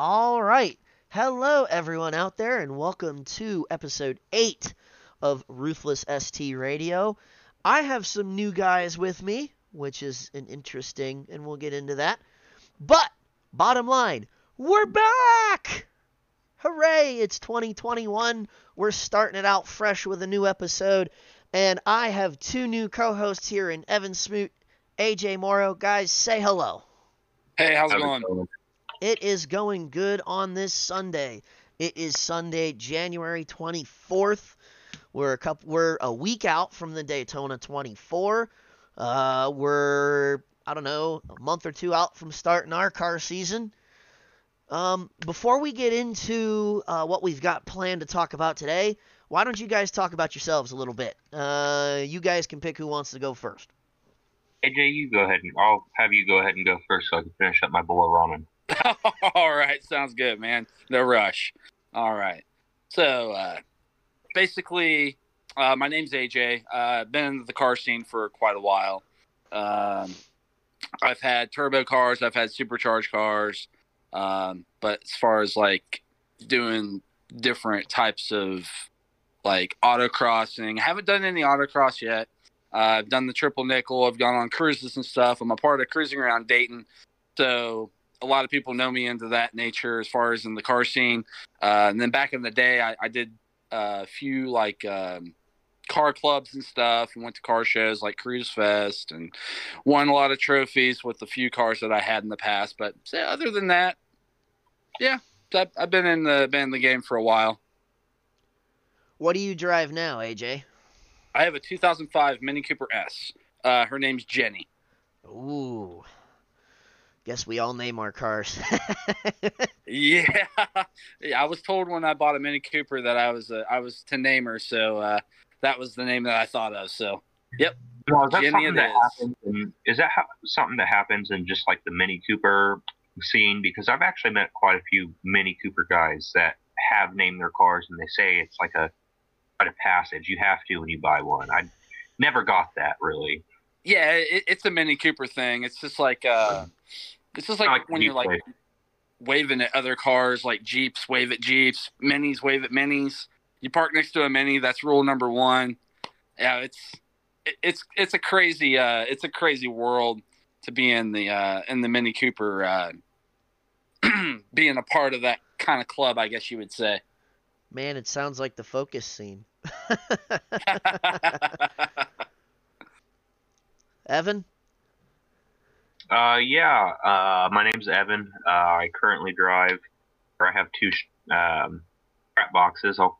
All right. Hello, everyone out there, and welcome to episode 8 of Ruthless ST Radio. I have some new guys with me, which is an interesting, and we'll get into that. But, bottom line, we're back! Hooray! It's 2021. We're starting it out fresh with a new episode, and I have two new co hosts here in Evan Smoot, AJ Morrow. Guys, say hello. Hey, how's it going? It is going good on this Sunday. It is Sunday, January 24th. We're a couple we're a week out from the Daytona 24. Uh, we're I don't know, a month or two out from starting our car season. Um, before we get into uh, what we've got planned to talk about today, why don't you guys talk about yourselves a little bit? Uh, you guys can pick who wants to go first. AJ, you go ahead and I'll have you go ahead and go first so I can finish up my bowl of ramen. All right, sounds good, man. No rush. All right. So, uh, basically, uh, my name's AJ. Uh, I've been in the car scene for quite a while. Um, I've had turbo cars, I've had supercharged cars, um, but as far as like doing different types of like autocrossing, I haven't done any autocross yet. Uh, I've done the triple nickel. I've gone on cruises and stuff. I'm a part of cruising around Dayton, so a lot of people know me into that nature as far as in the car scene. Uh, and then back in the day, I, I did a few like um, car clubs and stuff, and went to car shows like Cruise Fest, and won a lot of trophies with the few cars that I had in the past. But other than that, yeah, I've, I've been in the been in the game for a while. What do you drive now, AJ? I have a 2005 Mini Cooper S. Uh, her name's Jenny. Ooh. Guess we all name our cars. yeah. yeah, I was told when I bought a Mini Cooper that I was uh, I was to name her, so uh, that was the name that I thought of. So, yep. Well, is that Jenny something that happens? In, is that ha- something that happens in just like the Mini Cooper scene? Because I've actually met quite a few Mini Cooper guys that have named their cars, and they say it's like a quite a passage. You have to when you buy one. I never got that really. Yeah, it, it's a Mini Cooper thing. It's just like uh, it's is like, like when you're like waving at other cars, like Jeeps, wave at Jeeps, Minis, wave at Minis. You park next to a Mini. That's rule number one. Yeah, it's it, it's it's a crazy uh, it's a crazy world to be in the uh, in the Mini Cooper uh, being a part of that kind of club, I guess you would say. Man, it sounds like the focus scene. Evan? Uh, yeah. Uh, my name's Evan. Uh, I currently drive, or I have two um, crap boxes. I'll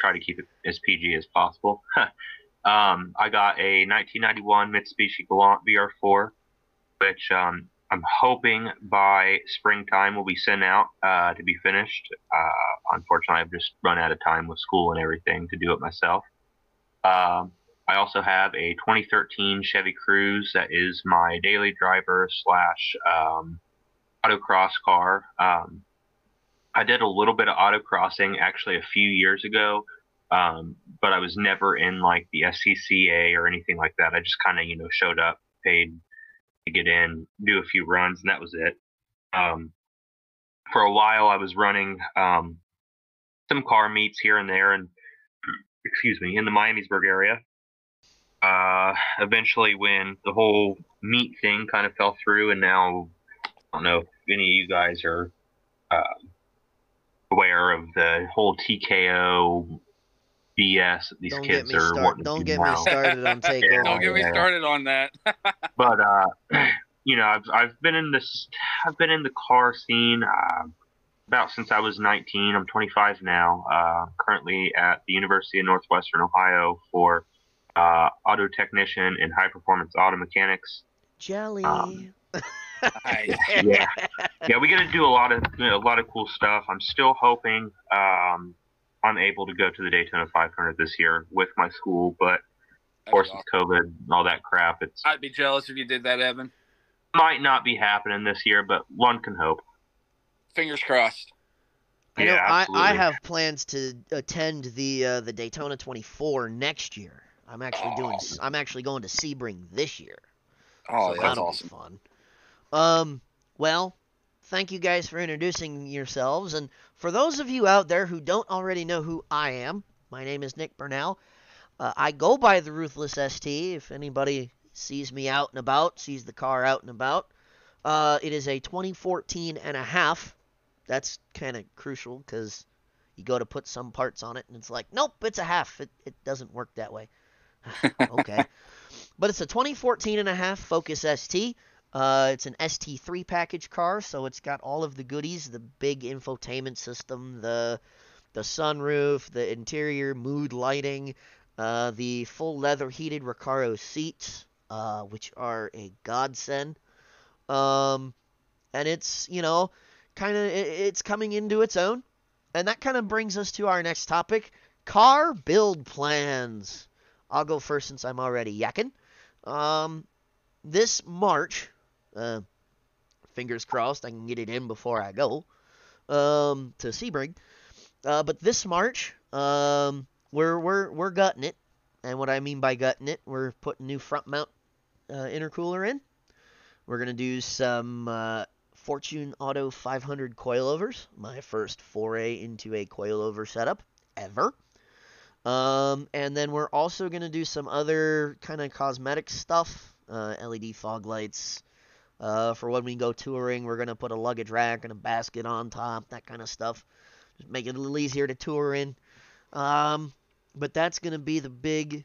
try to keep it as PG as possible. um, I got a 1991 Mitsubishi Galant VR4, which um, I'm hoping by springtime will be sent out uh, to be finished. Uh, unfortunately, I've just run out of time with school and everything to do it myself. Um, I also have a 2013 Chevy Cruze that is my daily driver slash um, autocross car. Um, I did a little bit of autocrossing actually a few years ago, um, but I was never in like the SCCA or anything like that. I just kind of you know showed up, paid to get in, do a few runs, and that was it. Um, for a while, I was running um, some car meets here and there, and excuse me, in the Miamisburg area. Uh, eventually, when the whole meet thing kind of fell through, and now I don't know if any of you guys are uh, aware of the whole TKO BS that these don't kids are start, wanting Don't get me started on takeover. yeah, don't get me started on that. but uh, you know, I've I've been in this. I've been in the car scene uh, about since I was 19. I'm 25 now. Uh, currently at the University of Northwestern Ohio for uh, auto technician and high performance auto mechanics. Jelly. Um, yeah, yeah, we're gonna do a lot of you know, a lot of cool stuff. I'm still hoping um, I'm able to go to the Daytona 500 this year with my school, but of course it's COVID and all that crap. It's I'd be jealous if you did that, Evan. Might not be happening this year, but one can hope. Fingers crossed. I know I, I have plans to attend the uh, the Daytona 24 next year. I'm actually doing. I'm actually going to Sebring this year. Oh, so that's awesome. fun. Um. Well, thank you guys for introducing yourselves. And for those of you out there who don't already know who I am, my name is Nick Burnell. Uh, I go by the Ruthless ST. If anybody sees me out and about, sees the car out and about, uh, it is a 2014 and a half. That's kind of crucial because you go to put some parts on it and it's like, nope, it's a half. It, it doesn't work that way. okay. but it's a 2014 and a half Focus ST. Uh, it's an ST3 package car, so it's got all of the goodies: the big infotainment system, the the sunroof, the interior mood lighting, uh, the full leather heated Recaro seats, uh, which are a godsend. Um, and it's you know kind of it, it's coming into its own, and that kind of brings us to our next topic: car build plans. I'll go first since I'm already yakking. Um, this March, uh, fingers crossed I can get it in before I go um, to Sebring. Uh, but this March, um, we're we're we're gutting it, and what I mean by gutting it, we're putting new front mount uh, intercooler in. We're gonna do some uh, Fortune Auto 500 coilovers, my first foray into a coilover setup ever. Um, and then we're also gonna do some other kind of cosmetic stuff, uh, LED fog lights. Uh, for when we go touring, we're gonna put a luggage rack and a basket on top, that kind of stuff. Just make it a little easier to tour in. Um, but that's gonna be the big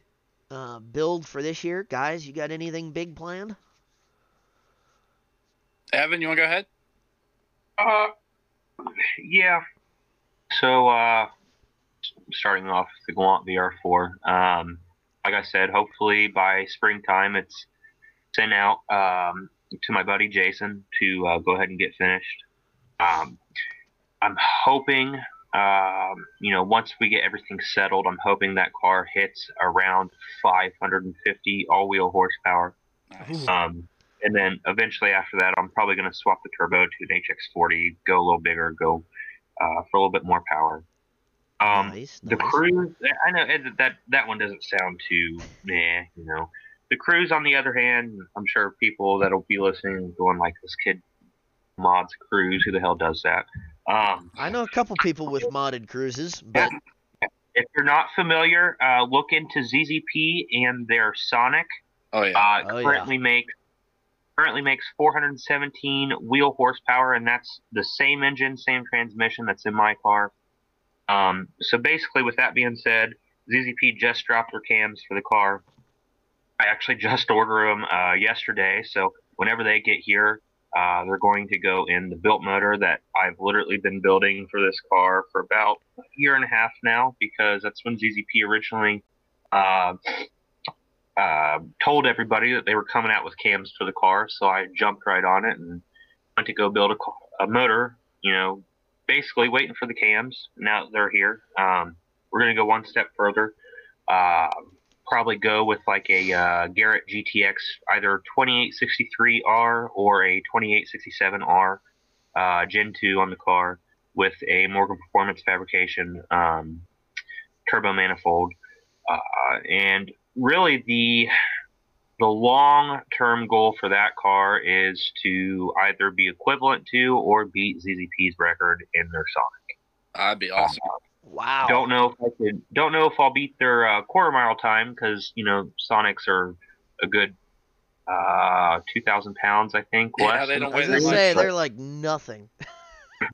uh, build for this year, guys. You got anything big planned? Evan, you want to go ahead? Uh, yeah. So, uh, starting off the Galant VR4. Um, like I said, hopefully by springtime it's sent out um, to my buddy Jason to uh, go ahead and get finished. Um, I'm hoping, um, you know, once we get everything settled, I'm hoping that car hits around 550 all-wheel horsepower. Nice. Um, and then eventually after that, I'm probably going to swap the turbo to an HX40, go a little bigger, go uh, for a little bit more power. Um, nice, the nice. cruise, I know Ed, that that one doesn't sound too meh, you know. The Cruze, on the other hand, I'm sure people that'll be listening going like, "This kid mods Cruze. Who the hell does that?" Um, I know a couple people with modded Cruzes, but if you're not familiar, uh, look into ZZP and their Sonic. Oh yeah. Uh, Oh, yeah. currently makes currently makes 417 wheel horsepower, and that's the same engine, same transmission that's in my car. Um, so basically, with that being said, ZZP just dropped their cams for the car. I actually just ordered them uh, yesterday, so whenever they get here, uh, they're going to go in the built motor that I've literally been building for this car for about a year and a half now, because that's when ZZP originally uh, uh, told everybody that they were coming out with cams for the car. So I jumped right on it and went to go build a, a motor. You know, basically waiting for the cams. Now they're here, um, we're gonna go one step further. Uh, probably go with like a uh, Garrett GTX, either 2863R or a 2867R uh, Gen 2 on the car with a Morgan Performance fabrication um, turbo manifold. Uh, and really, the the long term goal for that car is to either be equivalent to or beat ZZP's record in their Sonic. That'd be awesome. wow. Don't know if I could. Don't know if I'll beat their uh, quarter mile time because you know Sonics are a good uh, two thousand pounds, I think. Yeah, less they don't weigh that Say, they're like nothing.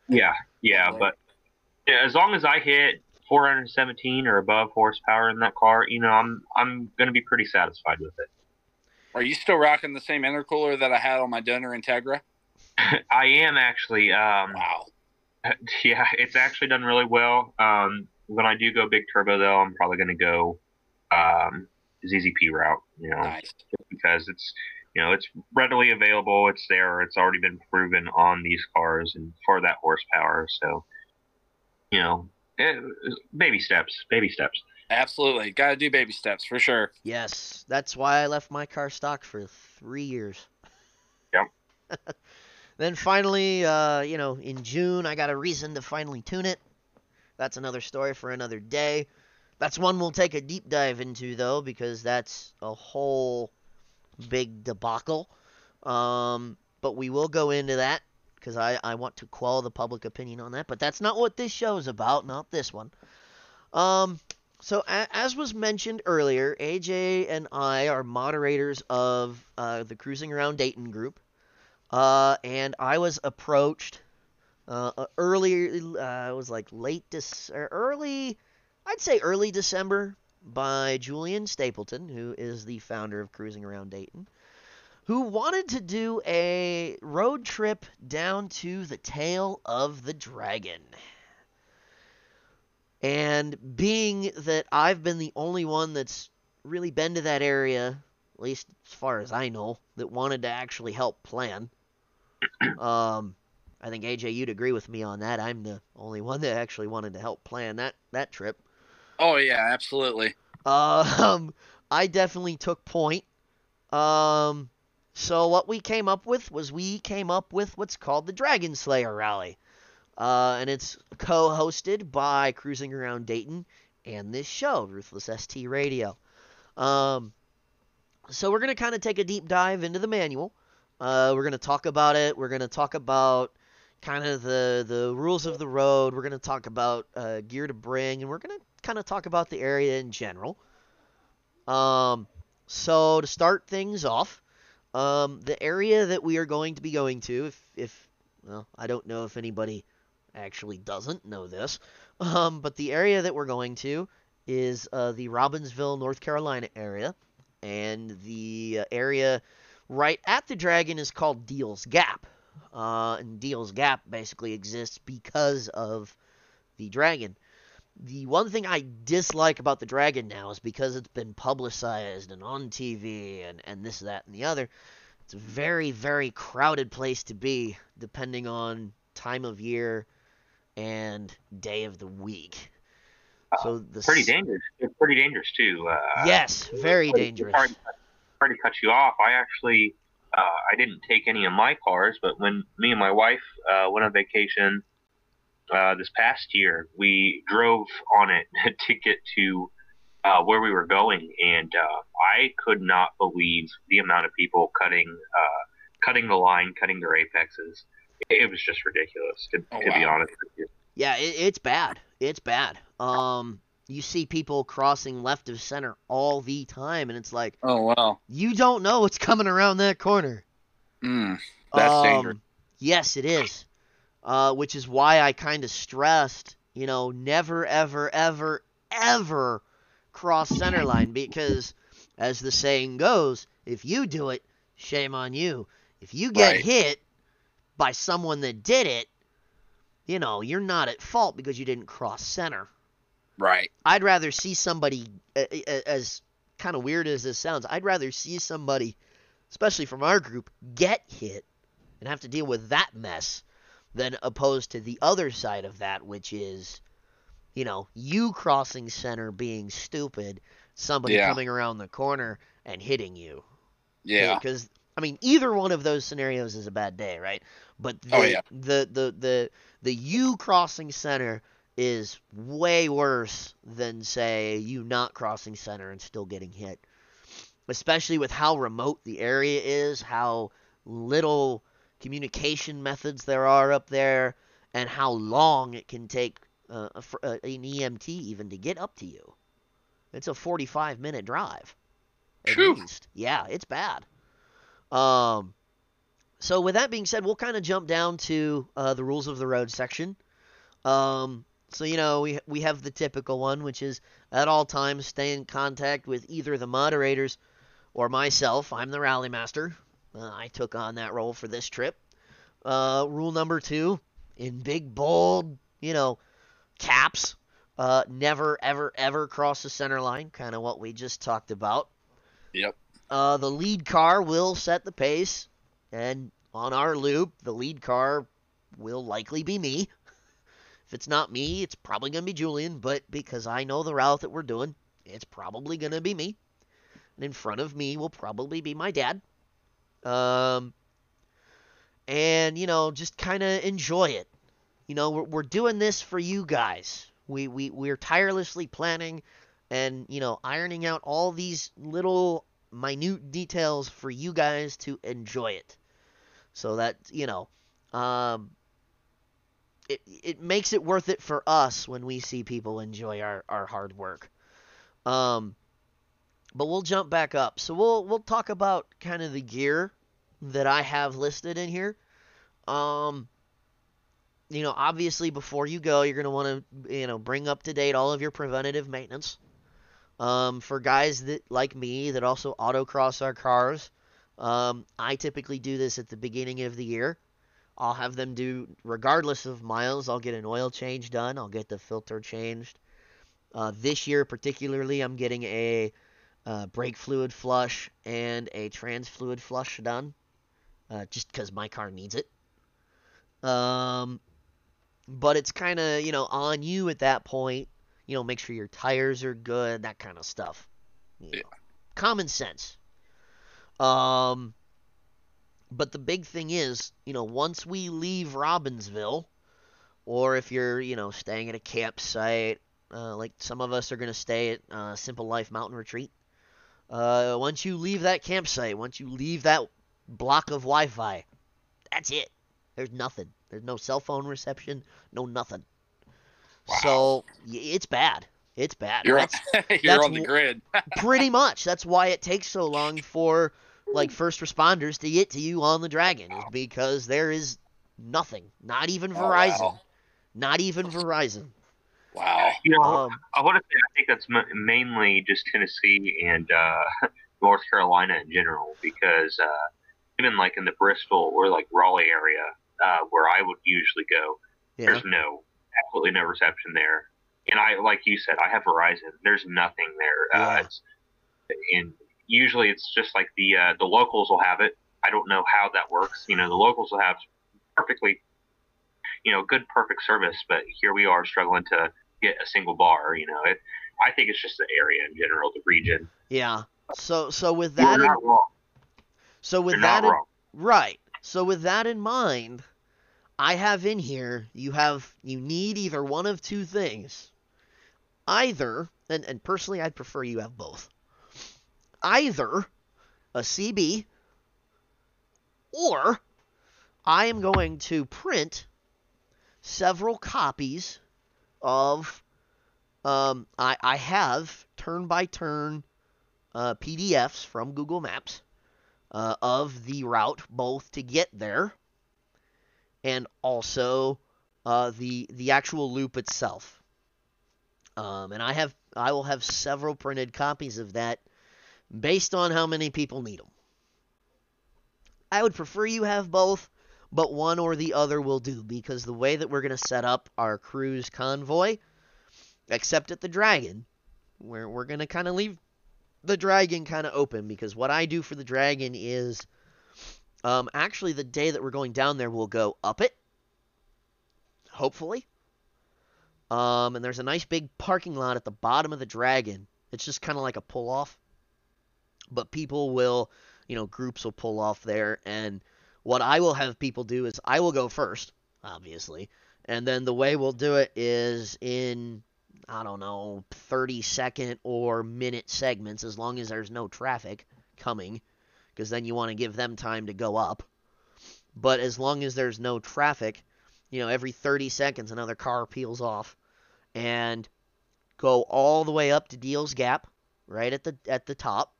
Yeah, yeah, but yeah, as long as I hit 417 or above horsepower in that car, you know, I'm I'm gonna be pretty satisfied with it. Are you still rocking the same intercooler that I had on my Donor Integra? I am actually. Um, Wow. yeah, it's actually done really well. Um, when I do go big turbo, though, I'm probably going to go um, ZZP route. You know, Nice. because it's you know it's readily available. It's there. It's already been proven on these cars and for that horsepower. So, you know, eh, baby steps, baby steps. Absolutely. Got to do baby steps for sure. Yes, that's why I left my car stock for three years. Yep. then finally, uh, you know, in June, I got a reason to finally tune it. That's another story for another day. That's one we'll take a deep dive into, though, because that's a whole big debacle. Um, but we will go into that because I, I want to quell the public opinion on that. But that's not what this show is about, not this one. Um, so as was mentioned earlier, AJ and I are moderators of uh, the Cruising Around Dayton group, uh, and I was approached uh, uh, earlier. Uh, it was like late Dec- early, I'd say early December, by Julian Stapleton, who is the founder of Cruising Around Dayton, who wanted to do a road trip down to the tail of the dragon. And being that I've been the only one that's really been to that area, at least as far as I know, that wanted to actually help plan. Um, I think AJ, you'd agree with me on that. I'm the only one that actually wanted to help plan that that trip. Oh yeah, absolutely. Um, I definitely took point. Um, so what we came up with was we came up with what's called the Dragon Slayer Rally. Uh, and it's co-hosted by Cruising Around Dayton and this show, Ruthless ST Radio. Um, so we're gonna kind of take a deep dive into the manual. Uh, we're gonna talk about it. We're gonna talk about kind of the the rules of the road. We're gonna talk about uh, gear to bring, and we're gonna kind of talk about the area in general. Um, so to start things off, um, the area that we are going to be going to, if if well, I don't know if anybody actually doesn't know this, um, but the area that we're going to is uh, the Robbinsville, North Carolina area, and the uh, area right at the Dragon is called Deals Gap. Uh, and Deals Gap basically exists because of the Dragon. The one thing I dislike about the Dragon now is because it's been publicized and on TV and, and this, that, and the other. It's a very, very crowded place to be, depending on time of year and day of the week. So the Uh, Pretty dangerous. It's pretty dangerous too. Uh, Yes, very dangerous. Sorry, sorry to cut you off. I actually, uh, I didn't take any of my cars, but when me and my wife uh, went on vacation uh, this past year, we drove on it to get to uh, where we were going, and uh, I could not believe the amount of people cutting, uh, cutting the line, cutting their apexes. It was just ridiculous, to, Oh, to be honest with you. Yeah, it, it's bad. It's bad. Um, you see people crossing left of center all the time, and it's like Oh wow. you don't know what's coming around that corner. Mm. That's um, dangerous. Yes, it is. Uh, which is why I kind of stressed, you know, never, ever, ever, ever cross center line because, as the saying goes, if you do it, shame on you. If you get Right. hit by someone that did it, you know, you're not at fault because you didn't cross center. Right. I'd rather see somebody, a- a- as kind of weird as this sounds, I'd rather see somebody, especially from our group, get hit and have to deal with that mess than opposed to the other side of that, which is, you know, you crossing center being stupid, somebody Yeah. coming around the corner and hitting you. Yeah. Because I mean, either one of those scenarios is a bad day, right? But the Oh, yeah. the, the the the you crossing center is way worse than say you not crossing center and still getting hit. Especially with how remote the area is, how little communication methods there are up there, and how long it can take uh, a uh, an EMT even to get up to you. It's a 45 minute drive. At Phew. least. Yeah, it's bad. Um, so with that being said, we'll kind of jump down to uh, the rules of the road section. Um, so you know we we have the typical one, which is at all times stay in contact with either the moderators or myself. I'm the rally master. Uh, I took on that role for this trip. Uh, rule number two, in big bold, you know, caps. Uh, never ever ever cross the center line. Kind of what we just talked about. Yep. Uh, the lead car will set the pace, and on our loop, the lead car will likely be me. If it's not me, it's probably going to be Julian, but because I know the route that we're doing, it's probably going to be me. And in front of me will probably be my dad. Um, and, you know, just kind of enjoy it. You know, we're, we're doing this for you guys. We, we, we're tirelessly planning and, you know, ironing out all these little minute details for you guys to enjoy it. So that, you know, um, it it makes it worth it for us when we see people enjoy our, our hard work. Um, but we'll jump back up. So we'll we'll talk about kind of the gear that I have listed in here. Um, you know, obviously before you go, you're gonna want to you know bring up to date all of your preventative maintenance. Um, for guys that like me that also autocross our cars, um, I typically do this at the beginning of the year. I'll have them do, regardless of miles, I'll get an oil change done. I'll get the filter changed. Uh, this year, particularly, I'm getting a uh, brake fluid flush and a trans fluid flush done, uh, just because my car needs it. Um, but it's kind of you know on you at that point. You know, make sure your tires are good, that kind of stuff. You know, Yeah. Common sense. Um, but the big thing is, you know, once we leave Robbinsville, or if you're, you know, staying at a campsite, uh, like some of us are going to stay at uh, Simple Life Mountain Retreat. Uh, once you leave that campsite, once you leave that block of Wi-Fi, that's it. There's nothing. There's no cell phone reception, no nothing. Wow. So it's bad. It's bad. You're, That's you're that's on the w- grid. pretty much. That's why it takes so long for like first responders to get to you on the Dragon, is because there is nothing. Not even Oh, Verizon. wow. Not even Verizon. Wow. You know, Um, I want to say I think that's ma- mainly just Tennessee and uh, North Carolina in general, because uh, even like in the Bristol or like Raleigh area, uh, where I would usually go, yeah. there's no absolutely no reception there. And I, like you said, I have Verizon. There's nothing there. Yeah. Uh, it's, and usually it's just like the uh, the locals will have it. I don't know how that works. You know, the locals will have perfectly, you know, good perfect service, but here we are struggling to get a single bar. You know, it, I think it's just the area in general, the region. Yeah. So so with that in, so with You're that in, right. So with that in mind, I have in here you have you need either one of two things. Either and, and personally I'd prefer you have both. Either a CB or I am going to print several copies of um, I, I have turn by turn uh, PDFs from Google Maps uh, of the route, both to get there and also uh, the the actual loop itself. Um, and I have I will have several printed copies of that based on how many people need them. I would prefer you have both, but one or the other will do because the way that we're going to set up our cruise convoy, except at the Dragon, where we're going to kind of leave the Dragon kind of open because what I do for the Dragon is um, actually the day that we're going down there, we'll go up it, hopefully. Um, and there's a nice big parking lot at the bottom of the Dragon. It's just kind of like a pull off. But people will, you know, groups will pull off there. And what I will have people do is I will go first, obviously. And then the way we'll do it is in, I don't know, 30 second or minute segments, as long as there's no traffic coming, because then you want to give them time to go up. But as long as there's no traffic, you know, every 30 seconds another car peels off and go all the way up to Deal's Gap, right at the at the top,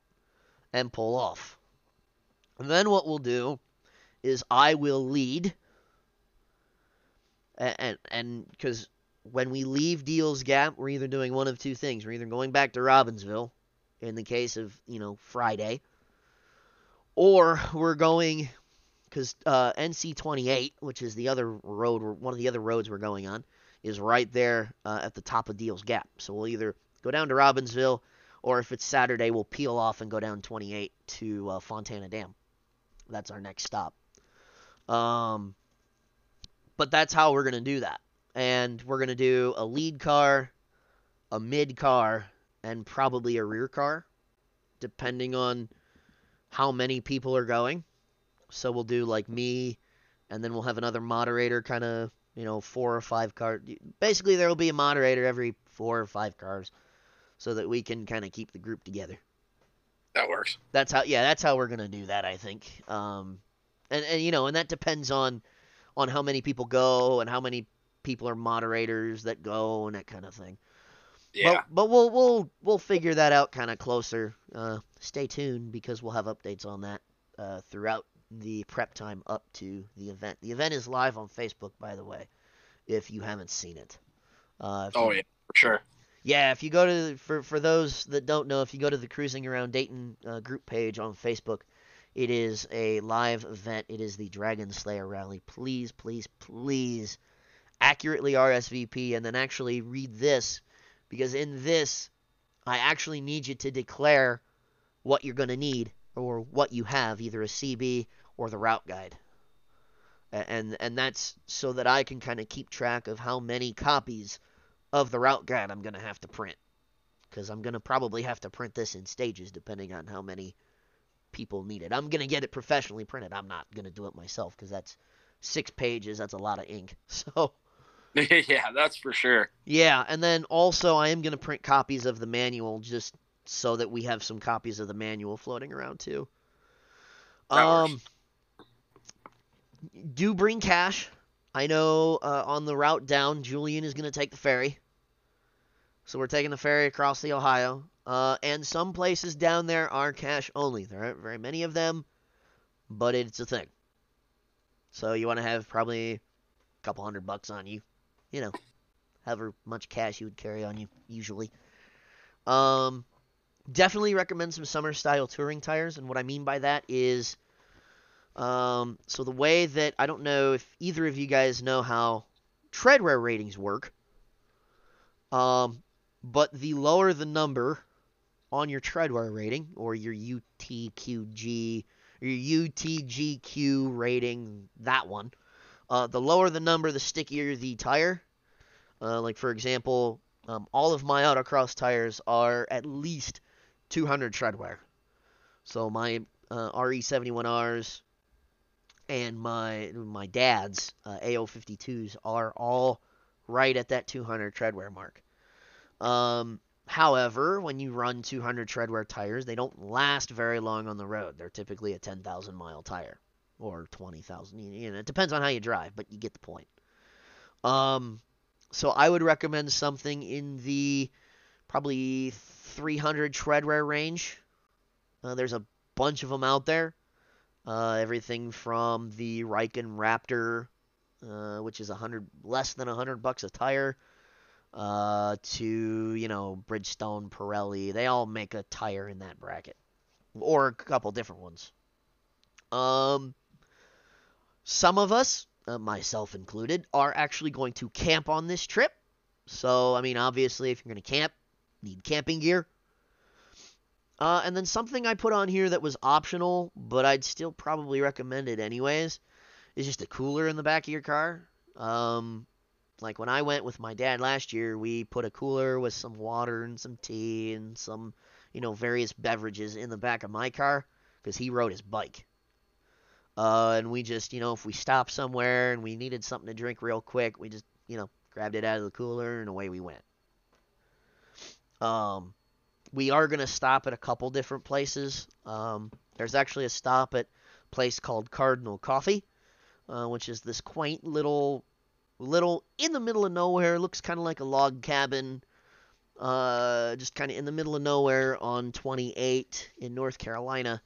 and pull off. And then what we'll do is I will lead, and and because when we leave Deal's Gap, we're either doing one of two things: we're either going back to Robbinsville, in the case of you know Friday, or we're going because uh, NC28, which is the other road, one of the other roads we're going on, is right there uh, at the top of Deal's Gap. So we'll either go down to Robbinsville, or if it's Saturday, we'll peel off and go down 28 to uh, Fontana Dam. That's our next stop. Um, but that's how we're gonna do that, and we're gonna do a lead car, a mid car, and probably a rear car, depending on how many people are going. So we'll do like me, and then we'll have another moderator, kind of, you know, four or five cars. Basically, there will be a moderator every four or five cars, so that we can kind of keep the group together. That works. That's how, yeah, that's how we're gonna do that. I think. Um, and and you know, and that depends on on how many people go and how many people are moderators that go and that kind of thing. Yeah. But, but we'll we'll we'll figure that out kind of closer. Uh, stay tuned because we'll have updates on that uh, throughout the prep time up to the event. The event is live on Facebook, by the way, if you haven't seen it. Uh, oh you- yeah, for sure. yeah, if you go to for for those that don't know, if you go to the Cruising Around Dayton uh, group page on Facebook, it is a live event. It is the Dragon Slayer rally. Please, please, please, accurately RSVP and then actually read this, because in this, I actually need you to declare what you're going to need or what you have, either a CB or the route guide. And and that's so that I can kind of keep track of how many copies of the route guide I'm going to have to print. Because I'm going to probably have to print this in stages depending on how many people need it. I'm going to get it professionally printed. I'm not going to do it myself because that's six pages. That's a lot of ink. So, yeah, that's for sure. yeah. And then also, I am going to print copies of the manual just so that we have some copies of the manual floating around too. Um, do bring cash. I know uh, on the route down, Julian is going to take the ferry. So we're taking the ferry across the Ohio. Uh, and some places down there are cash only. There aren't very many of them, but it's a thing. So you want to have probably a couple hundred bucks on you. You know, however much cash you would carry on you, usually. Um, definitely recommend some summer style touring tires. And what I mean by that is um, so the way that I don't know if either of you guys know how treadwear ratings work. Um, but the lower the number on your treadwear rating or your UTQG your UTGQ rating, that one, uh, the lower the number, the stickier the tire. Uh, like for example, um, all of my autocross tires are at least 200 treadwear. So my uh, RE71Rs and my my dad's uh, AO52s are all right at that 200 treadwear mark. Um, however, when you run 200 treadwear tires, they don't last very long on the road. They're typically a 10,000 mile tire or 20,000. You know, it depends on how you drive, but you get the point. Um, so I would recommend something in the probably 300 treadwear range. Uh, there's a bunch of them out there. Uh, everything from the Riken Raptor, uh, which is a hundred less than a hundred bucks a tire, uh, to you know Bridgestone, Pirelli. They all make a tire in that bracket, or a couple different ones. Um, some of us, uh, myself included, are actually going to camp on this trip. So I mean, obviously, if you're going to camp, need camping gear. Uh, and then something I put on here that was optional, but I'd still probably recommend it anyways, is just a cooler in the back of your car. Um, like when I went with my dad last year, we put a cooler with some water and some tea and some, you know, various beverages in the back of my car because he rode his bike. Uh, and we just, you know, if we stopped somewhere and we needed something to drink real quick, we just, you know, grabbed it out of the cooler and away we went. Um, we are going to stop at a couple different places. Um, there's actually a stop at a place called Cardinal Coffee, uh, which is this quaint little, little in the middle of nowhere. Looks kind of like a log cabin, uh, just kind of in the middle of nowhere on 28 in North Carolina,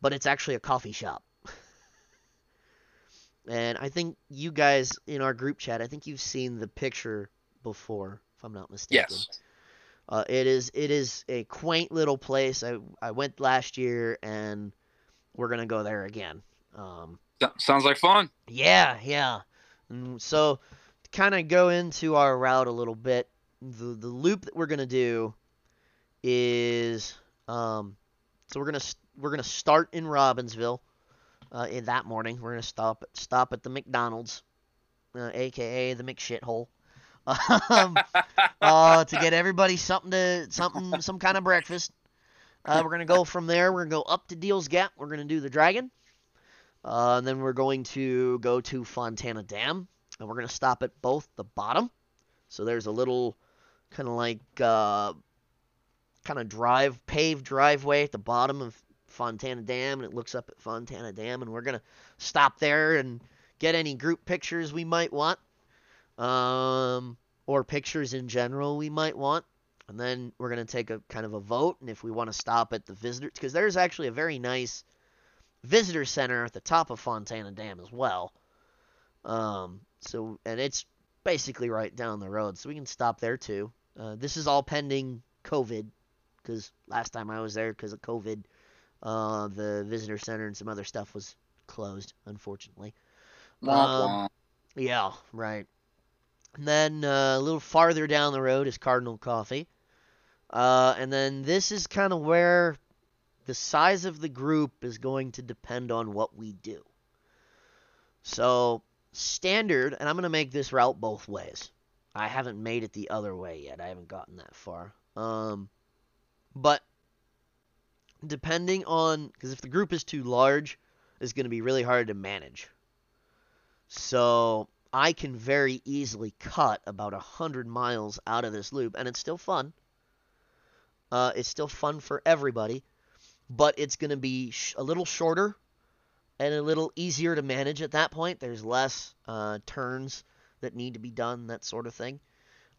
but it's actually a coffee shop. and I think you guys in our group chat, I think you've seen the picture before, if I'm not mistaken. Yes. Uh, it is it is a quaint little place. I I went last year and we're gonna go there again. Um, sounds like fun. yeah, yeah. And so kind of go into our route a little bit, the the loop that we're gonna do is um, so we're gonna we're gonna start in Robbinsville. Uh, in that morning, we're gonna stop stop at the McDonald's, uh, aka the McShithole. Um, uh, to get everybody something to something some kind of breakfast. Uh, we're gonna go from there. We're gonna go up to Deals Gap. We're gonna do the Dragon, uh, and then we're going to go to Fontana Dam, and we're gonna stop at both the bottom. So there's a little kind of like uh, kind of drive paved driveway at the bottom of Fontana Dam, and it looks up at Fontana Dam, and we're gonna stop there and get any group pictures we might want, um, or pictures in general we might want. And then we're going to take a kind of a vote, and if we want to stop at the visitors, because there's actually a very nice visitor center at the top of Fontana Dam as well. Um, so, and it's basically right down the road, so we can stop there too. Uh, this is all pending COVID, because last time I was there, because of COVID, uh, the visitor center and some other stuff was closed, unfortunately. Um. Yeah, right. And then uh, a little farther down the road is Cardinal Coffee. Uh, and then this is kind of where the size of the group is going to depend on what we do. So, standard, and I'm going to make this route both ways. I haven't made it the other way yet. I haven't gotten that far. Um, but depending on, because if the group is too large, it's going to be really hard to manage. So I can very easily cut about a hundred miles out of this loop, and it's still fun. Uh, it's still fun for everybody, but it's going to be sh- a little shorter and a little easier to manage at that point. There's less uh, turns that need to be done, that sort of thing.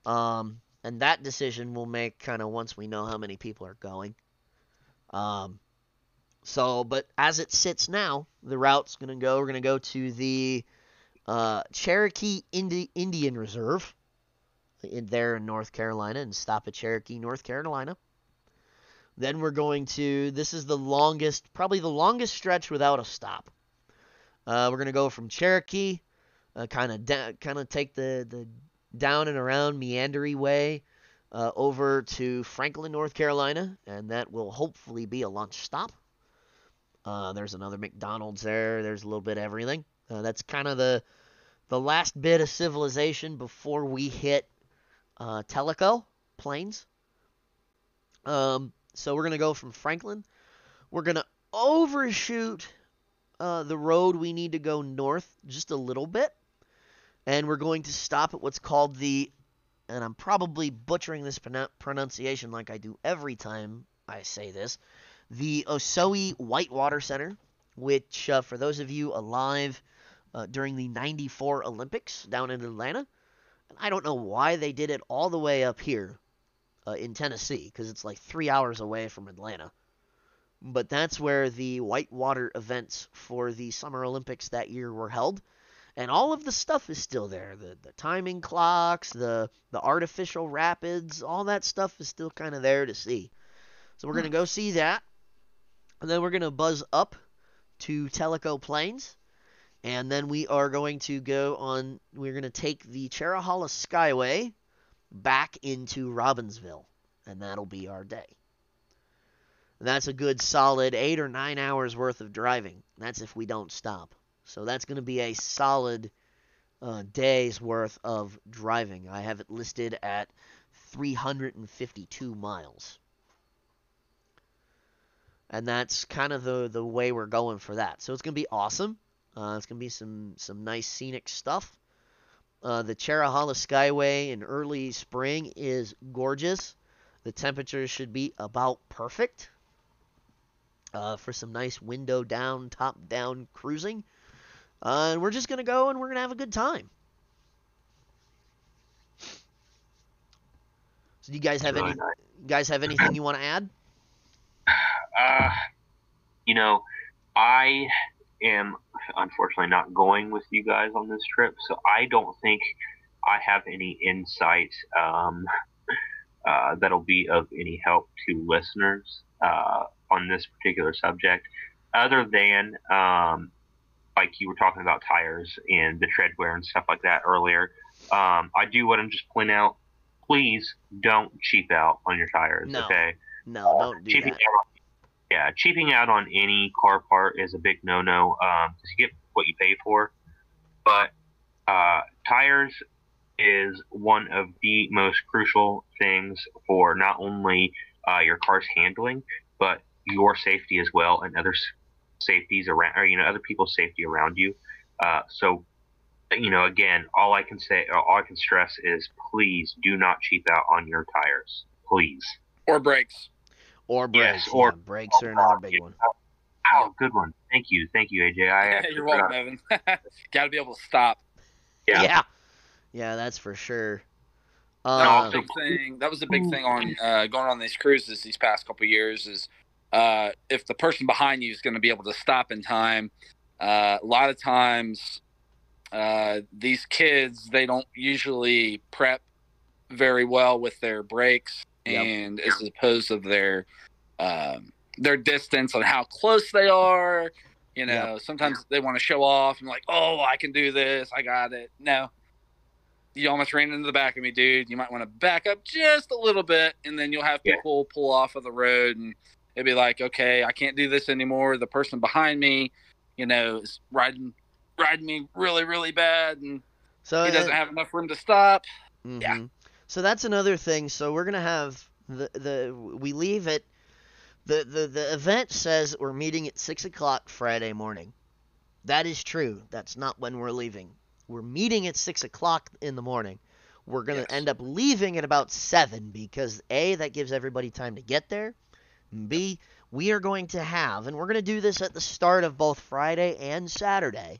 Um, and that decision we'll make kind of once we know how many people are going. Um, so, but as it sits now, the route's going to go. We're going to go to the uh, Cherokee Indi- Indian Reserve in there in North Carolina and stop at Cherokee, North Carolina. Then we're going to. This is the longest, probably the longest stretch without a stop. Uh, we're going to go from Cherokee, kind of kind of take the the down and around meandery way uh, over to Franklin, North Carolina, and that will hopefully be a lunch stop. Uh, there's another McDonald's there. There's a little bit of everything. Uh, that's kind of the the last bit of civilization before we hit uh, Tellico Plains. Um, so we're gonna go from Franklin. We're gonna overshoot uh, the road we need to go north just a little bit, and we're going to stop at what's called the, and I'm probably butchering this pronunciation like I do every time I say this, the Ocoee Whitewater Center, which uh, for those of you alive uh, during the 94 Olympics down in Atlanta. And I don't know why they did it all the way up here uh, in Tennessee, because it's like three hours away from Atlanta. But that's where the whitewater events for the Summer Olympics that year were held. And all of the stuff is still there. The, the timing clocks, the, the artificial rapids, all that stuff is still kind of there to see. So we're going to go see that. And then we're going to buzz up to Tellico Plains and then we are going to go on we're going to take the Cherohala Skyway back into Robbinsville and that'll be our day. And that's a good solid 8 or 9 hours worth of driving. That's if we don't stop. So that's going to be a solid uh, day's worth of driving. I have it listed at 352 miles. And that's kind of the the way we're going for that. So it's going to be awesome. Uh, it's gonna be some some nice scenic stuff. Uh, the Cherohala Skyway in early spring is gorgeous. The temperatures should be about perfect uh, for some nice window down, top down cruising. Uh, and we're just gonna go and we're gonna have a good time. So, do you guys have any? You guys have anything you want to add? Uh, you know, I am unfortunately not going with you guys on this trip, so I don't think I have any insight um, uh, that'll be of any help to listeners uh, on this particular subject, other than um, like you were talking about tires and the tread wear and stuff like that earlier. Um, I do want to just point out, please don't cheap out on your tires. No. Okay No, don't do cheaping that. out yeah, cheaping out on any car part is a big no-no because you get what you pay for. But uh, tires is one of the most crucial things for not only uh, your car's handling, but your safety as well, and other safeties around, or you know, other people's safety around you. Uh, so, you know, again, all I can say, all I can stress is, please do not cheap out on your tires, please. Or brakes. Or Yes, brakes. or- yeah, brakes are another big one. Wow, good one. Thank you, thank you, AJ. I You're welcome. Evan. Got to be able to stop. Yeah. yeah, Yeah, that's for sure. That Uh, was a big thing. That was a big thing on uh, going on these cruises these past couple years. Is uh, if the person behind you is going to be able to stop in time. Uh, a lot of times, uh, these kids they don't usually prep very well with their brakes, Yep. and as opposed to their um, their distance on how close they are. You know, sometimes they want to show off and like, oh, I can do this, I got it. No, you almost ran into the back of me, dude. You might want to back up just a little bit, and then you'll have Yeah. people pull off of the road, and it'd be like, okay, I can't do this anymore. The person behind me, you know, is riding riding me really, really bad, and so he doesn't uh, have enough room to stop. Yeah. So that's another thing. So we're gonna have the the we leave at the the the event says we're meeting at six o'clock Friday morning. That is true. That's not when we're leaving. We're meeting at six o'clock in the morning. We're gonna Yes. end up leaving at about seven because a that gives everybody time to get there. B we are going to have, and we're gonna do this at the start of both Friday and Saturday.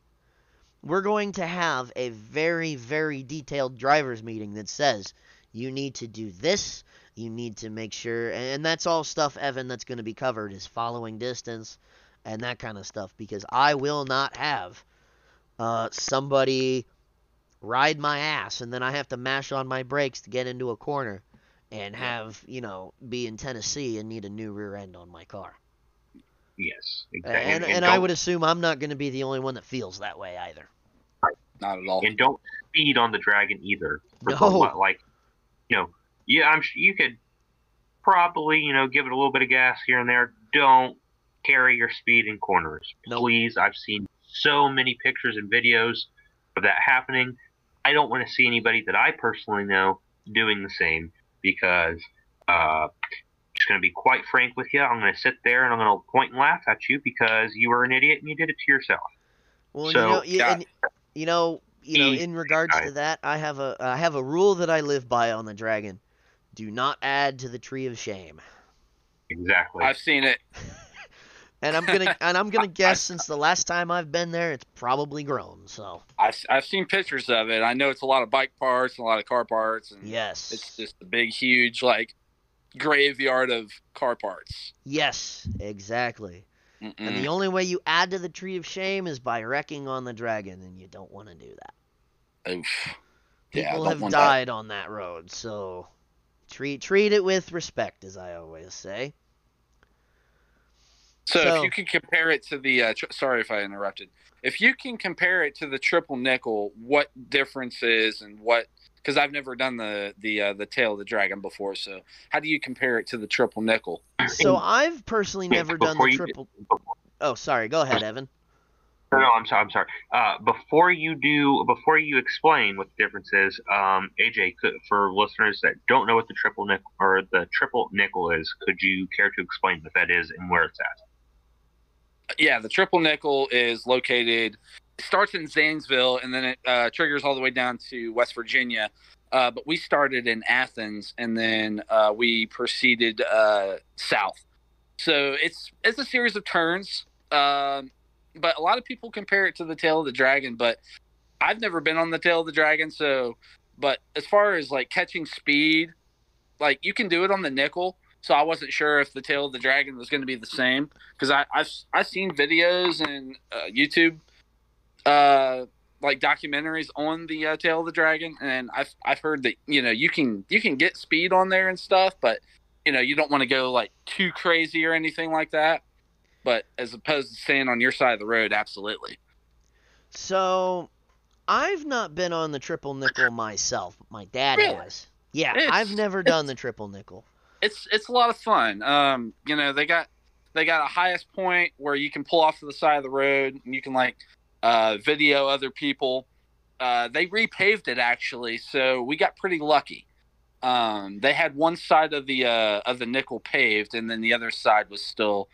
We're going to have a very very detailed drivers meeting that says you need to do this. You need to make sure, and that's all stuff, Evan, that's going to be covered is following distance and that kind of stuff. Because I will not have uh, somebody ride my ass and then I have to mash on my brakes to get into a corner and have, you know, be in Tennessee and need a new rear end on my car. Yes, exactly. And, and I don't- would assume I'm not going to be the only one that feels that way either. Not at all. and don't speed on the dragon either. No. like, you know, yeah, I'm you could probably, you know, give it a little bit of gas here and there. Don't carry your speed in corners, please. I've seen so many pictures and videos of that happening. I don't want to see anybody that I personally know doing the same because, uh, just going to be quite frank with you. I'm going to sit there and I'm going to point and laugh at you because you were an idiot and you did it to yourself. Well, So, you know, you, yeah. and, you know, you know, in regards to that, I have a I have a rule that I live by on the dragon. Do not add to the tree of shame. Exactly. I've seen it. And I'm gonna and I'm gonna guess since the last time I've been there, it's probably grown. So I've, I've seen pictures of it. I know it's a lot of bike parts and a lot of car parts, and yes, it's just a big, huge like graveyard of car parts. yes, exactly. And Mm-mm. the only way you add to the tree of shame is by wrecking on the dragon, and you don't want to do that. Oof. Yeah, I People don't have want that. died on that road, so treat treat it with respect, as I always say. So, So- if you can compare it to the, uh, tr- sorry if I interrupted. If you can compare it to the triple nickel, what difference is and what? Because I've never done the the uh, the tail of the dragon before. So how do you compare it to the triple nickel? So I've personally Wait, never done the you- triple. Oh, sorry. Go ahead, Evan. No, no, I'm sorry. I'm sorry. Uh, before you do, before you explain what the difference is, um, AJ, could, for listeners that don't know what the triple nickel or the triple nickel is, could you care to explain what that is and where it's at? Yeah, the triple nickel is located. Starts in Zanesville and then it uh, triggers all the way down to West Virginia. Uh, but we started in Athens and then uh, we proceeded uh, south. So it's it's a series of turns. Um, but a lot of people compare it to the tail of the dragon. But I've never been on the tail of the dragon. So, but as far as like catching speed, like you can do it on the nickel. So I wasn't sure if the tail of the dragon was going to be the same because I I've I've seen videos and uh, YouTube, uh, like documentaries on the uh, tail of the dragon, and I've I've heard that you know you can you can get speed on there and stuff, but you know you don't want to go like too crazy or anything like that. But as opposed to staying on your side of the road, absolutely. So I've not been on the triple nickel myself. My dad Really? has. Yeah, It's- I've never done the triple nickel. It's it's a lot of fun. Um, you know, they got they got a highest point where you can pull off to the side of the road and you can like uh, video other people. Uh, they repaved it actually, so we got pretty lucky. Um, they had one side of the uh, of the nickel paved, and then the other side was still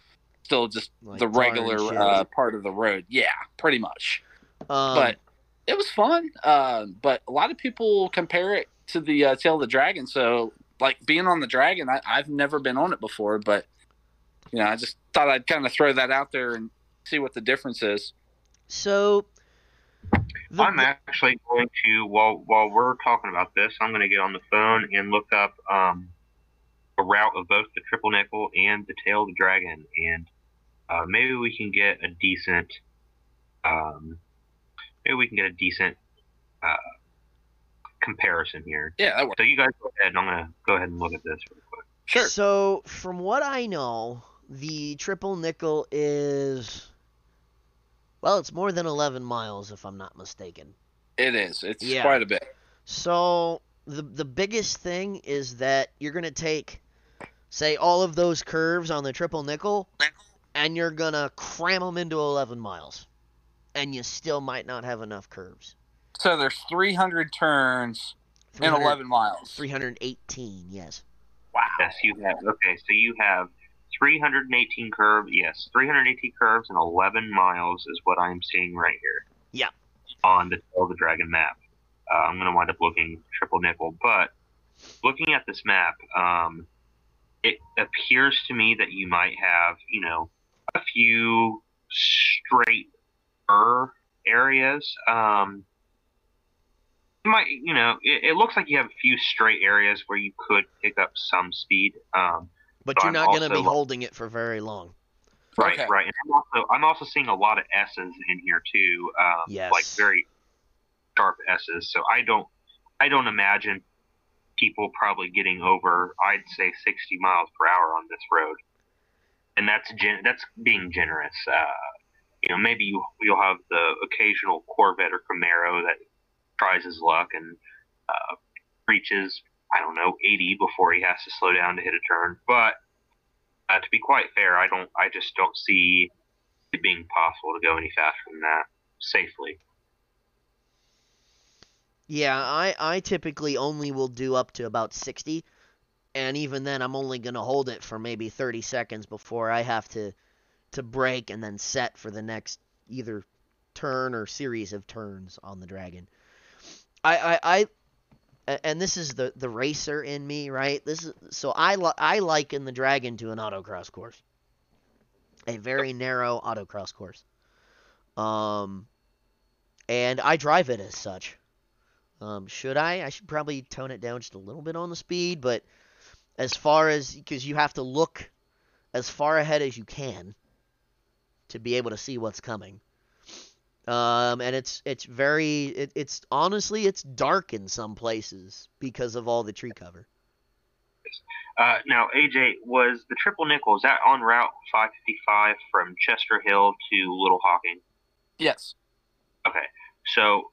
still just Like the regular uh, part of the road. Yeah, pretty much. Um, but it was fun. Uh, but a lot of people compare it to the uh, tail of the dragon. So like being on the dragon, I, I've never been on it before, but you know, I just thought I'd kind of throw that out there and see what the difference is. So, the- I'm actually going to while while we're talking about this, I'm going to get on the phone and look up um, a route of both the triple nickel and the tail of the dragon, and uh, maybe we can get a decent, um, maybe we can get a decent uh, comparison here. Yeah, that works. So you guys go ahead, I'm going to go ahead and look at this real quick. Sure. So, from what I know, the triple nickel is well, it's more than 11 miles if I'm not mistaken. It is. It's Yeah. quite a bit. So, the the biggest thing is that you're going to take say all of those curves on the triple nickel and you're going to cram them into 11 miles. And you still might not have enough curves. So there's 300 turns in 11 miles. 318, yes. Wow. Yes, you have. Okay, so you have 318 curves. Yes, 318 curves and 11 miles is what I'm seeing right here. Yeah. On the Tail of the Dragon map. Uh, I'm going to wind up looking triple nickel, but looking at this map, um, it appears to me that you might have, you know, a few straight areas. Um, you might, you know, it, it looks like you have a few straight areas where you could pick up some speed. Um, But So you're I'm not going to be holding it for very long. Right, Okay. right. And I'm also I'm also seeing a lot of S's in here too. Um, Yes. Like very sharp S's. So I don't I don't imagine people probably getting over I'd say 60 miles per hour on this road. And that's gen- that's being generous. Uh, you know, maybe you, you'll have the occasional Corvette or Camaro that tries his luck and uh, reaches I don't know 80 before he has to slow down to hit a turn. But uh, to be quite fair, I don't. I just don't see it being possible to go any faster than that safely. Yeah, I, I typically only will do up to about 60. And even then, I'm only going to hold it for maybe 30 seconds before I have to, to brake and then set for the next either turn or series of turns on the dragon. I, I, I and this is the, the racer in me, right? This is so I li- I liken the dragon to an autocross course, a very narrow autocross course. Um, and I drive it as such. Um, should I? I should probably tone it down just a little bit on the speed, but as far as because you have to look as far ahead as you can to be able to see what's coming. Um, and it's it's very it, it's honestly it's dark in some places because of all the tree cover. Uh, now, AJ, was the triple nickel is that on Route 555 from Chesterhill to Little Hocking? Yes. Okay, so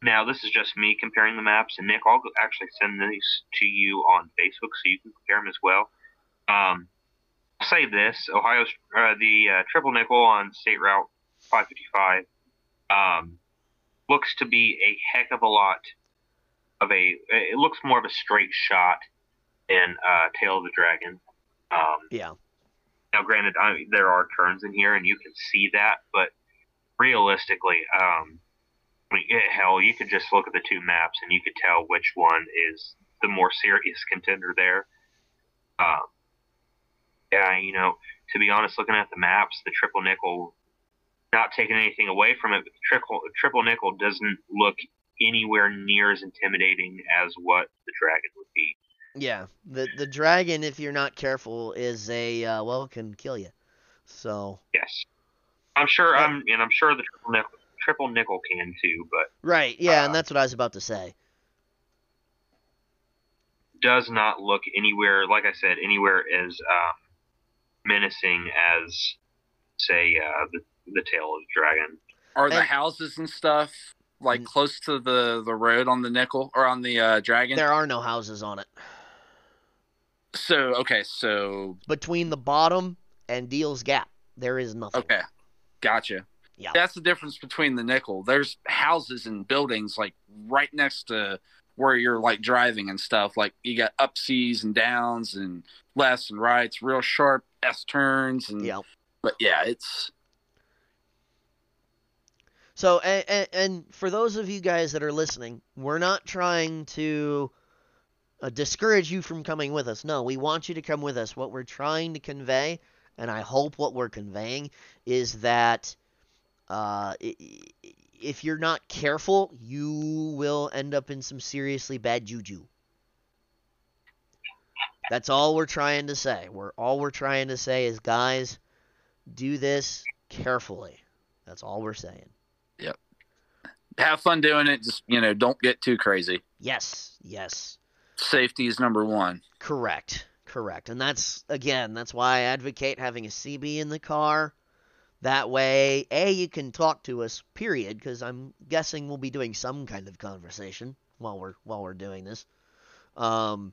now this is just me comparing the maps, and Nick, I'll actually send these to you on Facebook so you can compare them as well. Um, I'll say this: Ohio's uh, the uh, triple nickel on State Route 555 um, looks to be a heck of a lot of a. It looks more of a straight shot than uh, Tail of the Dragon. Um, Yeah. now, granted, I, there are turns in here, and you can see that, but realistically, um, I mean, eh, hell, you could just look at the two maps, and you could tell which one is the more serious contender there. Um, yeah, you know, to be honest, looking at the maps, the triple nickel, not taking anything away from it, but the triple triple nickel doesn't look anywhere near as intimidating as what the dragon would be. Yeah. The the dragon, if you're not careful, is a uh, well can kill you. So Yes, I'm sure. Yeah. I'm and I'm sure the triple nickel, triple nickel can too, but right, yeah, Uh, and that's what I was about to say. does not look anywhere, like I said, anywhere as um, menacing as, say, uh, the the tail of the dragon. Are the And- houses and stuff like Mm. close to the the road on the nickel or on the uh, dragon? There are no houses on it. So okay, so Between the bottom and Deal's Gap, there is nothing. okay, gotcha. Yeah. That's the difference between the nickel. There's houses and buildings like right next to where you're like driving and stuff. Like you got up C's and downs and lefts and rights, real sharp S turns and Yeah. but yeah, it's So, and, and, for those of you guys that are listening, we're not trying to uh, discourage you from coming with us. No, we want you to come with us. What we're trying to convey, and I hope what we're conveying, is that uh, if you're not careful, you will end up in some seriously bad juju. That's all we're trying to say. We're all we're trying to say is, guys, do this carefully. That's all we're saying. Yep. Have fun doing it. Just you know, don't get too crazy. Yes. Yes. Safety is number one. Correct. Correct. And that's again, that's why I advocate having a CB in the car. That way, A, you can talk to us, period, because I'm guessing we'll be doing some kind of conversation while we're while we're doing this. Um,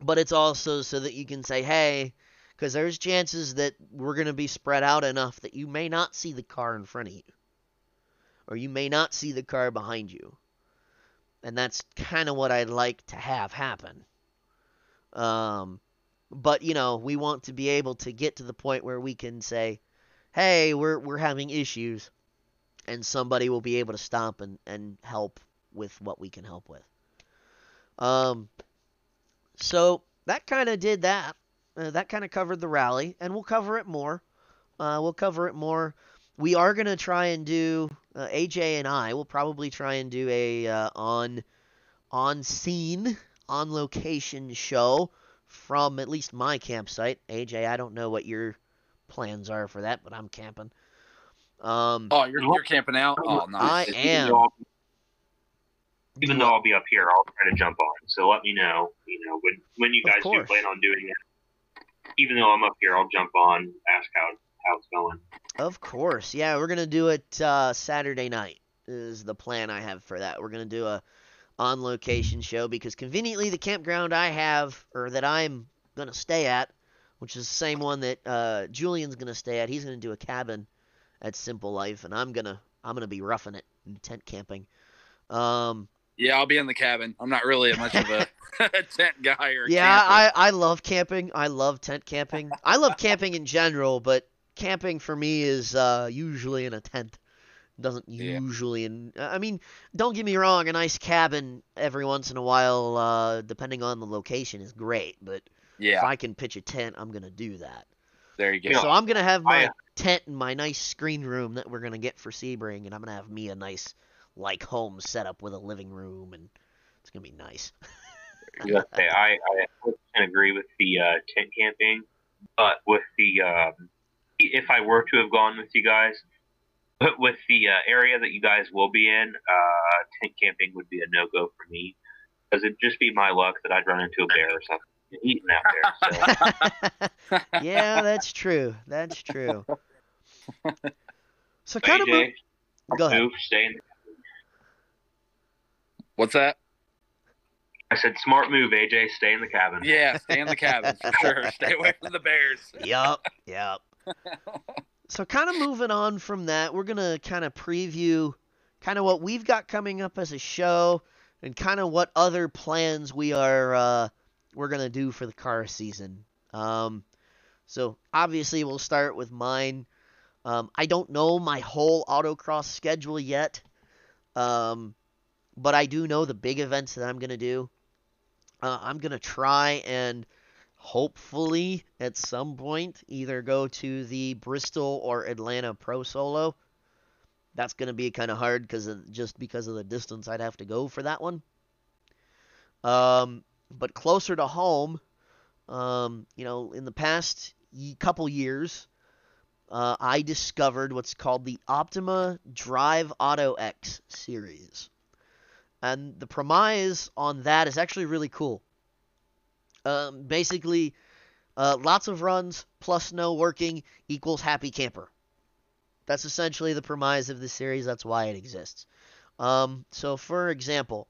but it's also so that you can say, hey, because there's chances that we're going to be spread out enough that you may not see the car in front of you, or you may not see the car behind you, and that's kind of what I'd like to have happen. Um, but you know, we want to be able to get to the point where we can say, hey, we're we're having issues, and somebody will be able to stop and and help with what we can help with. Um, so that kind of did that. Uh, that kind of covered the rally, and we'll cover it more. Uh, we'll cover it more. We are gonna try and do uh, AJ and I will probably try and do a uh, on on scene on location show from at least my campsite. AJ, I don't know what your plans are for that, but I'm camping. Um, oh, you're, you're camping out? Oh, nice. I am. Even though I'll be up here, I'll try to jump on. So let me know, you know, when when you guys do plan on doing it. Even though I'm up here, I'll jump on, ask how how it's going. Of course, yeah, we're gonna do it uh, Saturday night. Is the plan I have for that? We're gonna do a on location show because conveniently the campground I have or that I'm gonna stay at which is the same one that uh, Julian's gonna stay at. He's gonna do a cabin at Simple Life, and I'm gonna I'm gonna be roughing it in tent camping. Um, yeah, I'll be in the cabin. I'm not really much of a tent guy or yeah. I I love camping. I love tent camping. I love camping in general, but camping for me is uh, usually in a tent. Doesn't yeah. usually, in I mean, don't get me wrong. A nice cabin every once in a while, uh, depending on the location, is great. But yeah. If I can pitch a tent, I'm gonna do that. There you go. So I'm gonna have my I, tent and my nice screen room that we're gonna get for Sebring, and I'm gonna have me a nice like home setup with a living room, and it's gonna be nice. yeah, I I can agree with the uh, tent camping, but with the um, if I were to have gone with you guys, but with the uh, area that you guys will be in, uh, tent camping would be a no go for me because it'd just be my luck that I'd run into a bear or something eating out there. So. yeah, that's true. That's true. So kind AJ, of go ahead. Move, stay in. What's that? I said, smart move, AJ. Stay in the cabin. Yeah, stay in the cabin for sure. Stay away from the bears. Yep, yep. So, kind of moving on from that, we're gonna kind of preview kind of what we've got coming up as a show, and kind of what other plans we are uh, we're gonna do for the car season. Um, so obviously we'll start with mine. Um, I don't know my whole autocross schedule yet, um, but I do know the big events that I'm gonna do. Uh, I'm gonna try and hopefully at some point either go to the Bristol or Atlanta Pro Solo. That's gonna be kind of hard because just because of the distance I'd have to go for that one. Um, but closer to home, um, you know, in the past couple years, uh, I discovered what's called the Optima Drive Auto X series. And the premise on that is actually really cool. Um, basically, uh, lots of runs plus no working equals happy camper. That's essentially the premise of the series. That's why it exists. Um, so, for example,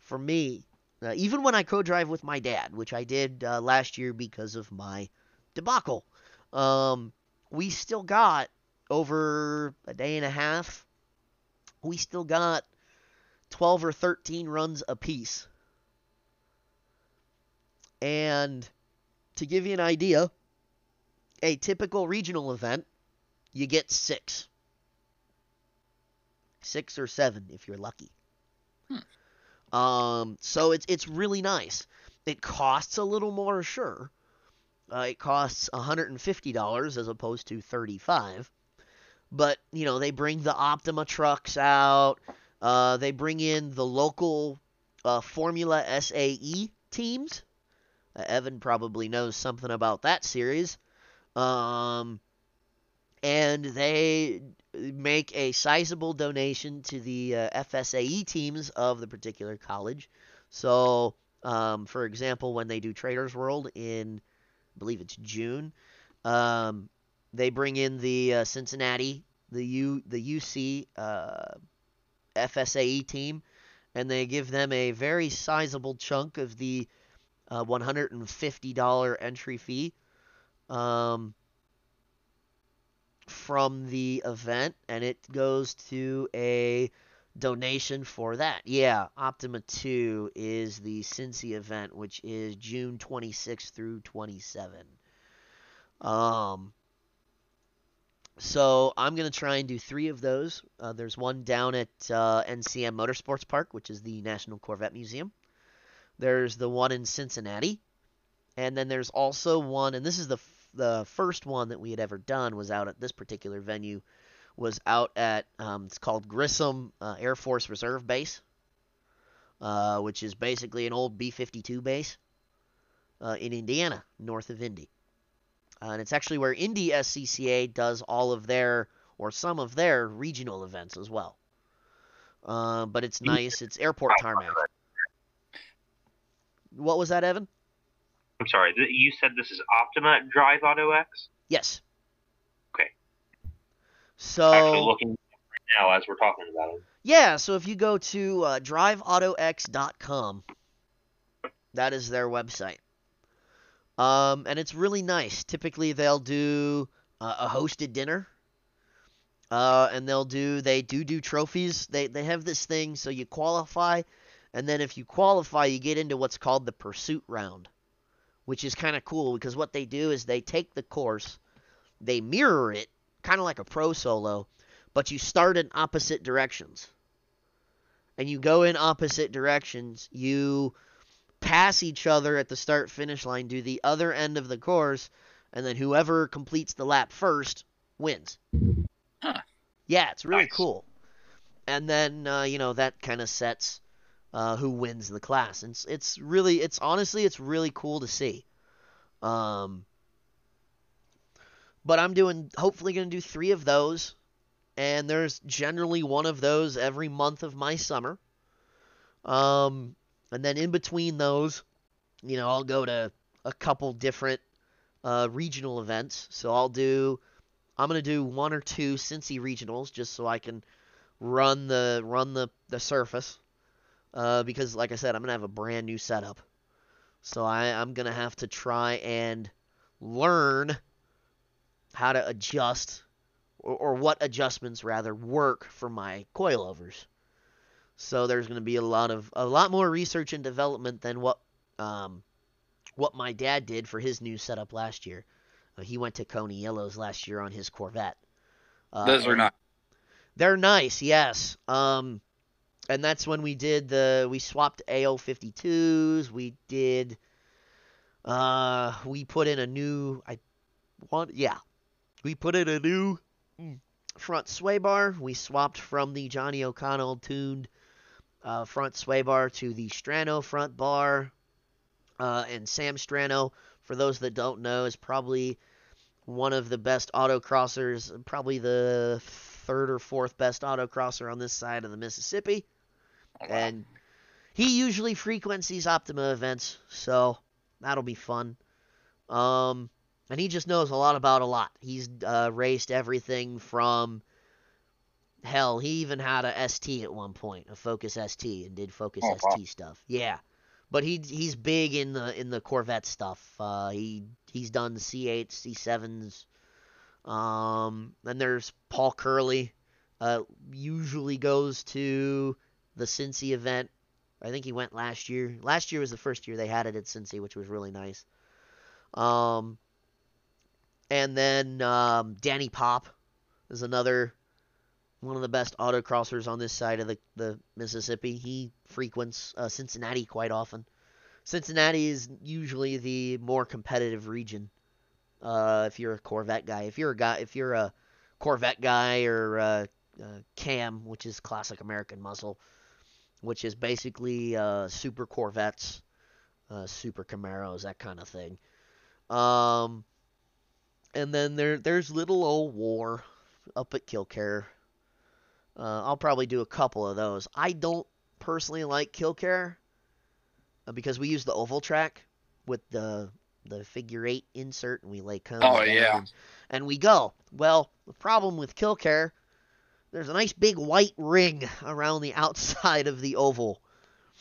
for me, uh, even when I co-drive with my dad, which I did uh, last year because of my debacle, um, we still got over a day and a half. We still got 12 or 13 runs apiece. And to give you an idea, a typical regional event, you get six. Six or seven if you're lucky. Hmm. Um, so it's it's really nice. It costs a little more, sure. Uh, it costs $150 as opposed to 35 but you know they bring the Optima trucks out. Uh, they bring in the local uh, Formula SAE teams. Uh, Evan probably knows something about that series. Um, and they make a sizable donation to the uh, FSAE teams of the particular college. So, um, for example, when they do Traders World in, I believe it's June, um, they bring in the uh, Cincinnati, the U, the UC uh, FSAE team, and they give them a very sizable chunk of the uh, $150 entry fee um, from the event, and it goes to a donation for that. Yeah, Optima 2 is the Cincy event, which is June 26th through 27. Um, so I'm going to try and do three of those. Uh, there's one down at uh, NCM Motorsports Park, which is the National Corvette Museum. There's the one in Cincinnati. And then there's also one, and this is the the first one that we had ever done was out at this particular venue, was out at um, it's called Grissom uh, Air Force Reserve Base, uh, which is basically an old B-52 base uh, in Indiana, north of Indy. Uh, and it's actually where Indy SCCA does all of their or some of their regional events as well. Uh, but it's nice. It's airport tarmac. What was that, Evan? I'm sorry. You said this is Optima Drive Auto X. Yes. Okay. So Actually looking right now as we're talking about it. yeah, so if you go to uh, driveautox.com, that is their website. Um, and it's really nice. Typically, they'll do uh, a hosted dinner. Uh, and they'll do they do do trophies. They they have this thing so you qualify, and then if you qualify, you get into what's called the pursuit round, which is kind of cool because what they do is they take the course, they mirror it, kind of like a pro solo, but you start in opposite directions. And you go in opposite directions. You pass each other at the start finish line, do the other end of the course, and then whoever completes the lap first wins. Huh. Yeah, it's really Nice. cool. And then uh, you know that kind of sets uh, who wins the class. And it's, it's really, it's honestly, it's really cool to see. Um, but I'm doing, hopefully, going to do three of those, and there's generally one of those every month of my summer. Um, and then in between those, you know, I'll go to a couple different uh, regional events. So I'll do, I'm gonna do one or two Cincy regionals just so I can run the run the the surface. Uh, because like I said, I'm gonna have a brand new setup. So I, I'm gonna have to try and learn how to adjust or, or what adjustments rather work for my coilovers. So there's going to be a lot of a lot more research and development than what um, what my dad did for his new setup last year. Uh, he went to Koni Yellows last year on his Corvette. Uh, Those are not. They're nice, yes. Um, and that's when we did the we swapped A052s. We did. Uh, we put in a new. I want yeah. We put in a new mm, front sway bar. We swapped from the Johnny O'Connell tuned uh, front sway bar to the Strano front bar. Uh, and Sam Strano, for those that don't know, is probably one of the best autocrossers, probably the third or fourth best autocrosser on this side of the Mississippi. Wow. And he usually frequents these Optima events, so that'll be fun. Um, and he just knows a lot about a lot. He's uh, raced everything from hell. He even had a ST at one point, a Focus ST, and did Focus Oh, wow. ST stuff. Yeah, but he he's big in the in the Corvette stuff. Uh, he he's done C8s, C7s. Um, then there's Paul Curley. Uh, usually goes to the Cincy event. I think he went last year. Last year was the first year they had it at Cincy, which was really nice. Um, and then um, Danny Popp is another one of the best autocrossers on this side of the, the Mississippi. He frequents uh, Cincinnati quite often. Cincinnati is usually the more competitive region. Uh, if you're a Corvette guy, if you're a guy, if you're a Corvette guy or uh, uh, CAM, which is classic American muscle, which is basically uh, super Corvettes, uh, super Camaros, that kind of thing. Um, and then there there's little old WOR up at Kil-Kare. Uh, I'll probably do a couple of those. I don't personally like Kil-Kare uh, because we use the oval track with the the figure eight insert and we lay cones Oh, yeah. and, and we go. Well, the problem with Kil-Kare, there's a nice big white ring around the outside of the oval,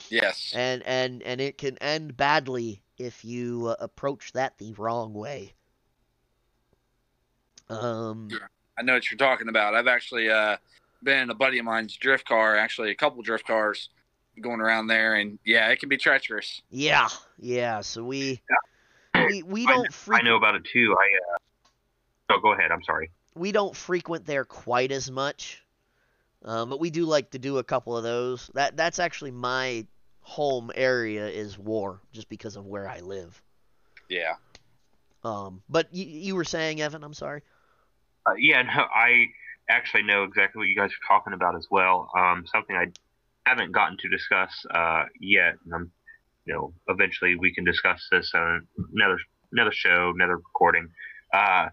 Yes. and and and it can end badly if you uh, approach that the wrong way. Um, I know what you're talking about. I've actually uh, been in a buddy of mine's drift car, actually a couple drift cars going around there, and yeah, it can be treacherous. yeah, yeah. So we we we don't I frequent know about it too. I. Uh... Oh, go ahead. I'm sorry. we don't frequent there quite as much, um, but we do like to do a couple of those. That that's actually my home area is WOR, just because of where I live. Yeah. Um, but you, you were saying, Evan, I'm sorry. Uh, yeah, no, I actually know exactly what you guys are talking about as well. Um, something I haven't gotten to discuss uh, yet. I'm, you know, eventually we can discuss this on another another show, another recording. Uh,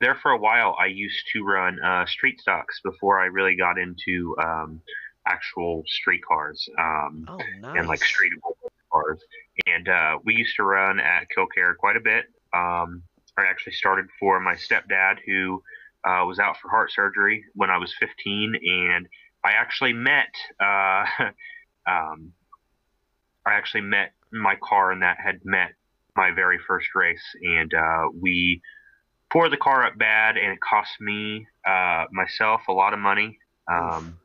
there for a while, I used to run uh, street stocks before I really got into um, actual street cars. Um, Oh, nice. and like streetable cars. And uh, we used to run at Kil-Kare quite a bit. Um, I actually started for my stepdad, who uh, was out for heart surgery when I was 15, and I actually met. Uh, um, I actually met my car, and that had met my very first race, and uh, we tore the car up bad, and it cost me uh, myself a lot of money. Um,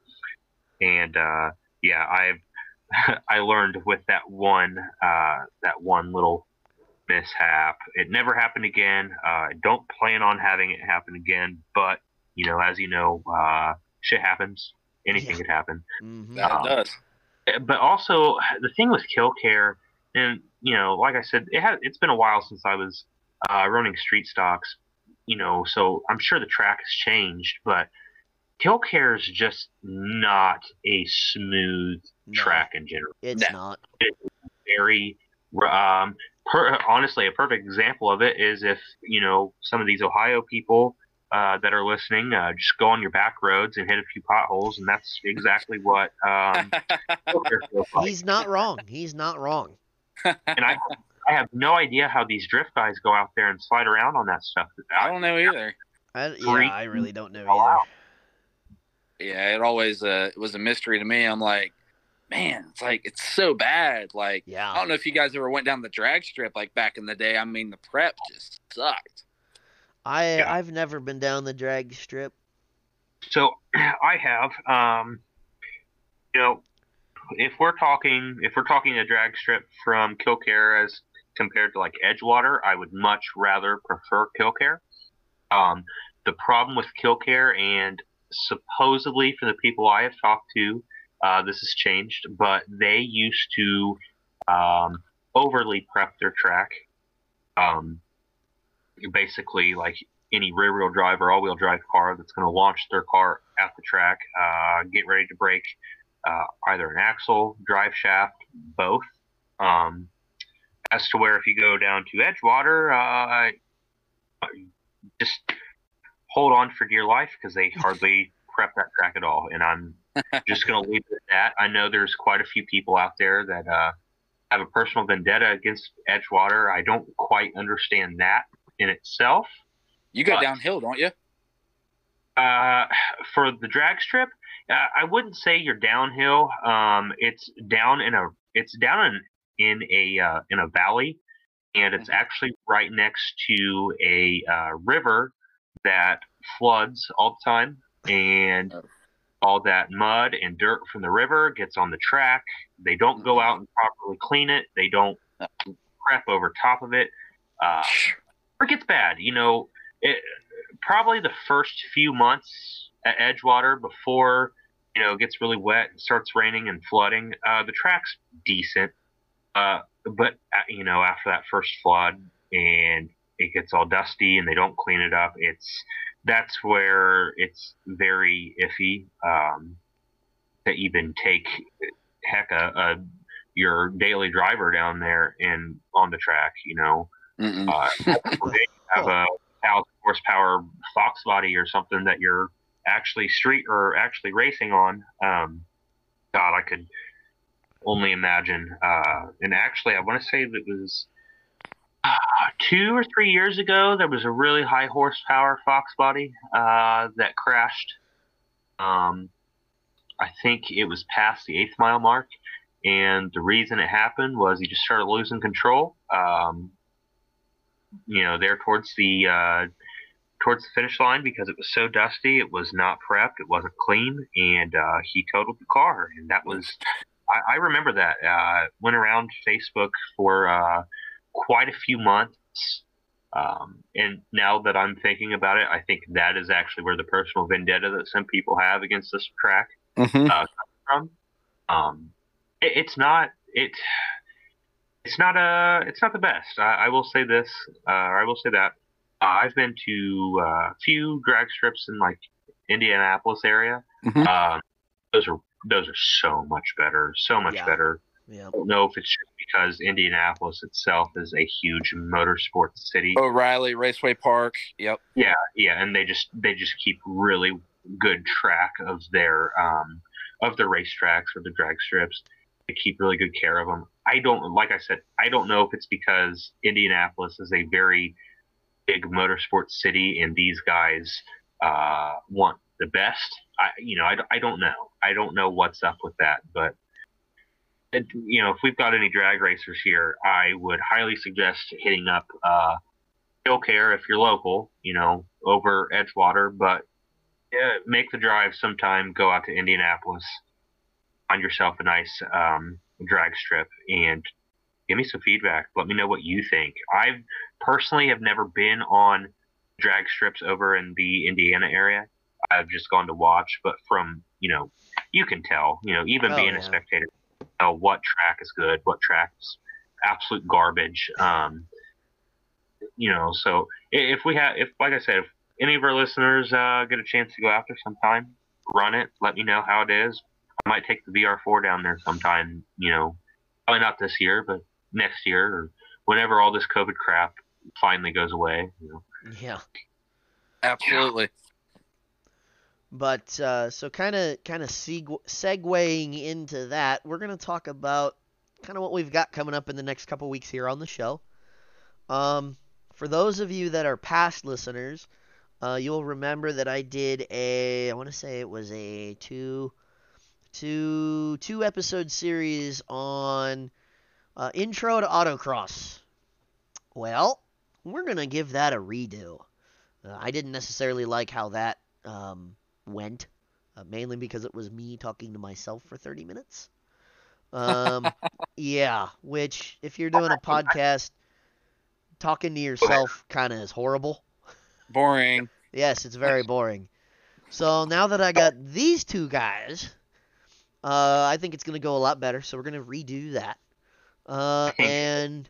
and uh, yeah, I've I learned with that one uh, that one little mishap. It never happened again. Uh, I don't plan on having it happen again. But you know, as you know, uh, shit happens. Anything Yeah. could happen. Mhm. Yeah, Um, it does. But also the thing with Kil-Kare, and you know, like I said, it has it's been a while since I was uh, running street stocks. You know, so I'm sure the track has changed, but Kil-Kare is just not a smooth No, track in general It's No. not. very um per, honestly a perfect example of it is if you know some of these ohio people uh, that are listening uh, just go on your back roads and hit a few potholes and that's exactly what um like. He's not wrong. He's not wrong. and I, I have no idea how these drift guys go out there and slide around on that stuff I don't know either. I, yeah, I really don't know either. out. Yeah, it always uh, it was a mystery to me. I'm like, man, it's like it's so bad. Like yeah. I don't know if you guys ever went down the drag strip like back in the day. I mean, the prep just sucked. I Yeah. I've never been down the drag strip. So I have, um, you know, if we're talking, if we're talking a drag strip from Kil-Kare as compared to like Edgewater, I would much rather prefer Kil-Kare. Um, the problem with Kil-Kare, and supposedly for the people I have talked to, uh, this has changed, but they used to um, overly prep their track. Um, basically, like any rear wheel drive or all wheel drive car that's going to launch their car at the track, uh, get ready to break uh, either an axle, drive shaft, both. Um, as to where if you go down to Edgewater, uh, just hold on for dear life because they hardly prep that track at all. And I'm just going to leave it at that. I know there's quite a few people out there that uh, have a personal vendetta against Edgewater. I don't quite understand that in itself. You go But- downhill, don't you? Uh, for the drag strip, uh, I wouldn't say you're downhill. Um, it's down in a it's down in in a uh, in a valley, and it's Mhm. actually right next to a uh, river that floods all the time, and Oh. all that mud and dirt from the river gets on the track. They don't go out and properly clean it. They don't prep over top of it. Uh, it gets bad. You know, it, probably the first few months at Edgewater before you know it gets really wet and starts raining and flooding. Uh, the track's decent, uh, but uh, you know after that first flood and it gets all dusty and they don't clean it up, it's that's where it's very iffy um, to even take heck a, a your daily driver down there and on the track. You know, uh, have a thousand horsepower Fox body or something that you're actually street or actually racing on. Um, God, I could only imagine. Uh, and actually, I want to say that it was uh, two or three years ago. There was a really high horsepower Fox body uh, that crashed. Um, I think it was past the eighth mile mark, and the reason it happened was he just started losing control. Um, you know, there towards the uh, towards the finish line because it was so dusty. It was not prepped. It wasn't clean, and uh, he totaled the car. And that was, I, I remember that. Uh, went around Facebook for uh, quite a few months. Um, and now that I'm thinking about it, I think that is actually where the personal vendetta that some people have against this track Mm-hmm. uh, comes from. Um, it, it's not it. It's not a. It's not the best. I, I will say this. Uh, I will say that. Uh, I've been to a few drag strips in like Indianapolis area. Mhm. Um, those are those are so much better. So much Yeah. better. Yeah. I don't know if it's just because Indianapolis itself is a huge motorsports city. O'Reilly Raceway Park. Yep. Yeah, yeah, and they just they just keep really good track of their um, of the racetracks or the drag strips. They keep really good care of them. I don't like I said I don't know if it's because Indianapolis is a very big motorsports city and these guys uh, want the best. I you know I, I don't know I don't know what's up with that, but it, you know if we've got any drag racers here, I would highly suggest hitting up. Uh, Kil-Kare if you're local, you know, over Edgewater, but make the drive sometime. Go out to Indianapolis, find yourself a nice um, drag strip, and give me some feedback. Let me know what you think. I personally have never been on drag strips over in the Indiana area. I've just gone to watch, but from you know, you can tell. You know, even Oh, being yeah. a spectator, tell what track is good, what track's absolute garbage. Um, you know, so if we have, if like I said, if any of our listeners uh, get a chance to go after sometime, run it. Let me know how it is. I might take the VR4 down there sometime. You know, probably not this year, but next year or whenever all this COVID crap finally goes away. You know. Yeah. Absolutely. But uh, so kind of kind of seg- segueing into that, we're gonna talk about kind of what we've got coming up in the next couple weeks here on the show. Um, for those of you that are past listeners, uh, you'll remember that I did a I want to say it was a two two two episode series on uh, intro to autocross. Well, we're gonna give that a redo. Uh, I didn't necessarily like how that um, went, uh, mainly because it was me talking to myself for 30 minutes. Um, yeah, which if you're doing a podcast, talking to yourself kind of is horrible. Boring. Yes, it's very boring. So now that I got these two guys, uh, I think it's going to go a lot better. So we're going to redo that. Uh, and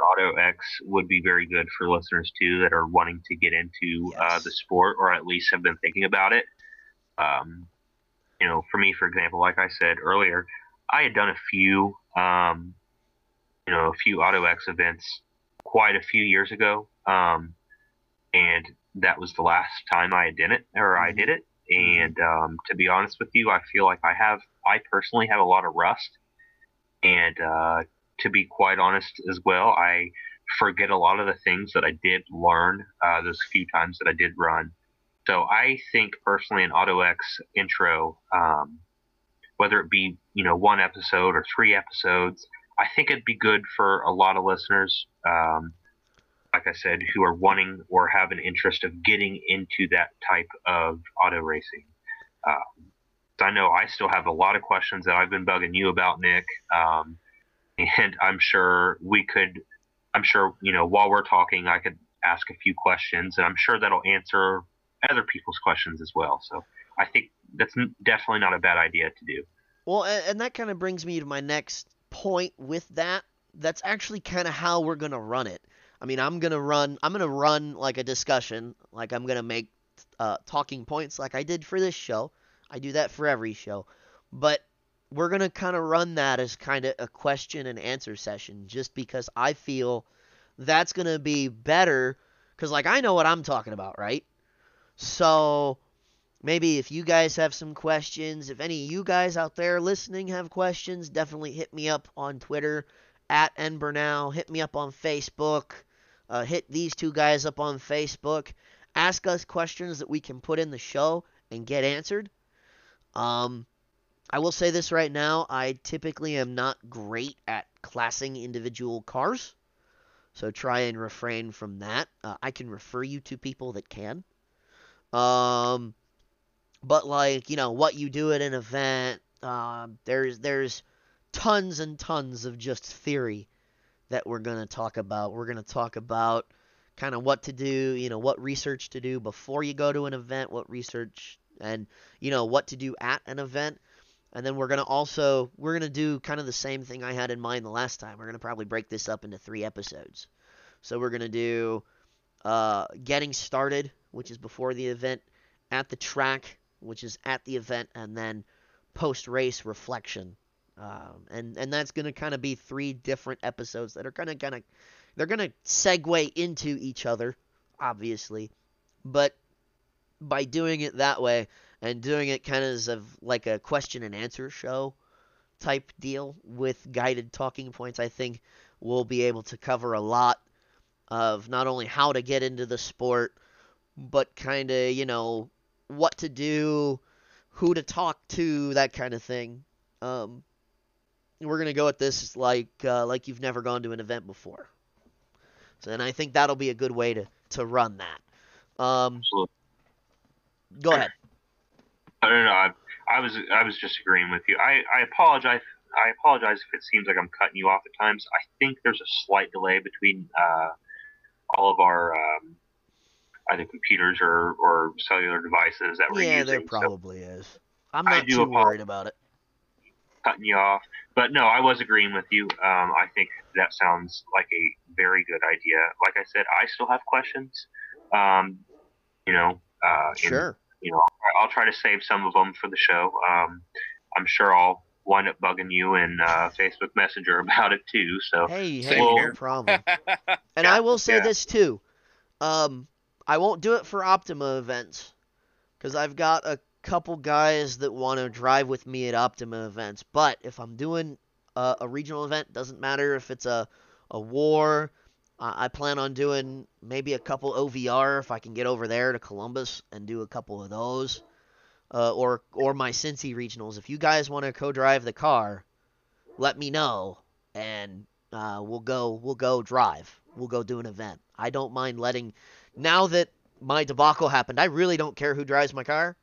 Auto X would be very good for listeners too that are wanting to get into uh, the sport or at least have been thinking about it. Um, you know, for me, for example, like I said earlier, I had done a few, um, you know, a few Auto X events quite a few years ago, um, and that was the last time I did it or I Mhm. did it. And um, to be honest with you, I feel like I have, I personally have a lot of rust, and uh, to be quite honest as well, I forget a lot of the things that I did learn uh, those few times that I did run. So I think personally an AutoX intro, um, whether it be you know one episode or three episodes, I think it'd be good for a lot of listeners. Um, like I said, who are wanting or have an interest of getting into that type of auto racing. Um, I know I still have a lot of questions that I've been bugging you about, Nick. Um, and I'm sure we could, I'm sure, you know, while we're talking, I could ask a few questions, and I'm sure that'll answer other people's questions as well. So I think that's definitely not a bad idea to do. Well, and, that kind of brings me to my next point with that. That's actually kind of how we're gonna run it. I mean, I'm gonna run. I'm gonna run like a discussion. Like I'm gonna make uh, talking points, like I did for this show. I do that for every show, but we're gonna kind of run that as kind of a question and answer session, just because I feel that's gonna be better. Cause like I know what I'm talking about, right? So maybe if you guys have some questions, if any of you guys out there listening have questions, definitely hit me up on Twitter at nburnell. Hit me up on Facebook. Uh, hit these two guys up on Facebook. Ask us questions that we can put in the show and get answered. Um, I will say this right now. I typically am not great at classing individual cars. So try and refrain from that. Uh, I can refer you to people that can. Um, but like you know what you do at an event, uh, there's there's tons and tons of just theory that we're gonna talk about. We're gonna talk about kind of what to do, you know, what research to do before you go to an event, what research and you know what to do at an event. And then we're gonna also we're gonna do kind of the same thing I had in mind the last time. We're gonna probably break this up into three episodes. So we're gonna do uh, getting started, which is before the event, at the track, which is at the event, and then post race reflection. Um, and and that's gonna kind of be three different episodes that are gonna kind of they're gonna segue into each other, obviously, but by doing it that way and doing it kind of as of like a question and answer show type deal with guided talking points, I think we'll be able to cover a lot of not only how to get into the sport, but kind of, you know, what to do, who to talk to, that kind of thing. Um, we're gonna go at this like uh, like you've never gone to an event before. So, and I think that'll be a good way to to run that. Um, go ahead. I don't know. I, I was I was just agreeing with you. I, I apologize. I apologize if it seems like I'm cutting you off at times. I think there's a slight delay between uh, all of our um, either computers or, or cellular devices that we're Yeah, using. there so probably is. I'm I not do too apologize. worried about it. cutting you off. But no, I was agreeing with you. Um, I think that sounds like a very good idea. Like I said, I still have questions. Um, you know, uh, and, Sure. you know, I- I'll try to save some of them for the show. Um, I'm sure I'll wind up bugging you in uh, Facebook Messenger about it too. So Hey, Same hey, no problem. And Yeah, I will say yeah. this too. Um, I won't do it for Optima events because I've got a couple guys that want to drive with me at Optima events. But if I'm doing a, a regional event, doesn't matter if it's a a WOR. I I plan on doing maybe a couple OVR if I can get over there to Columbus and do a couple of those, uh, or or my Cincy regionals. If you guys want to co-drive the car, let me know and uh, we'll go we'll go drive we'll go do an event i don't mind letting now that my debacle happened i really don't care who drives my car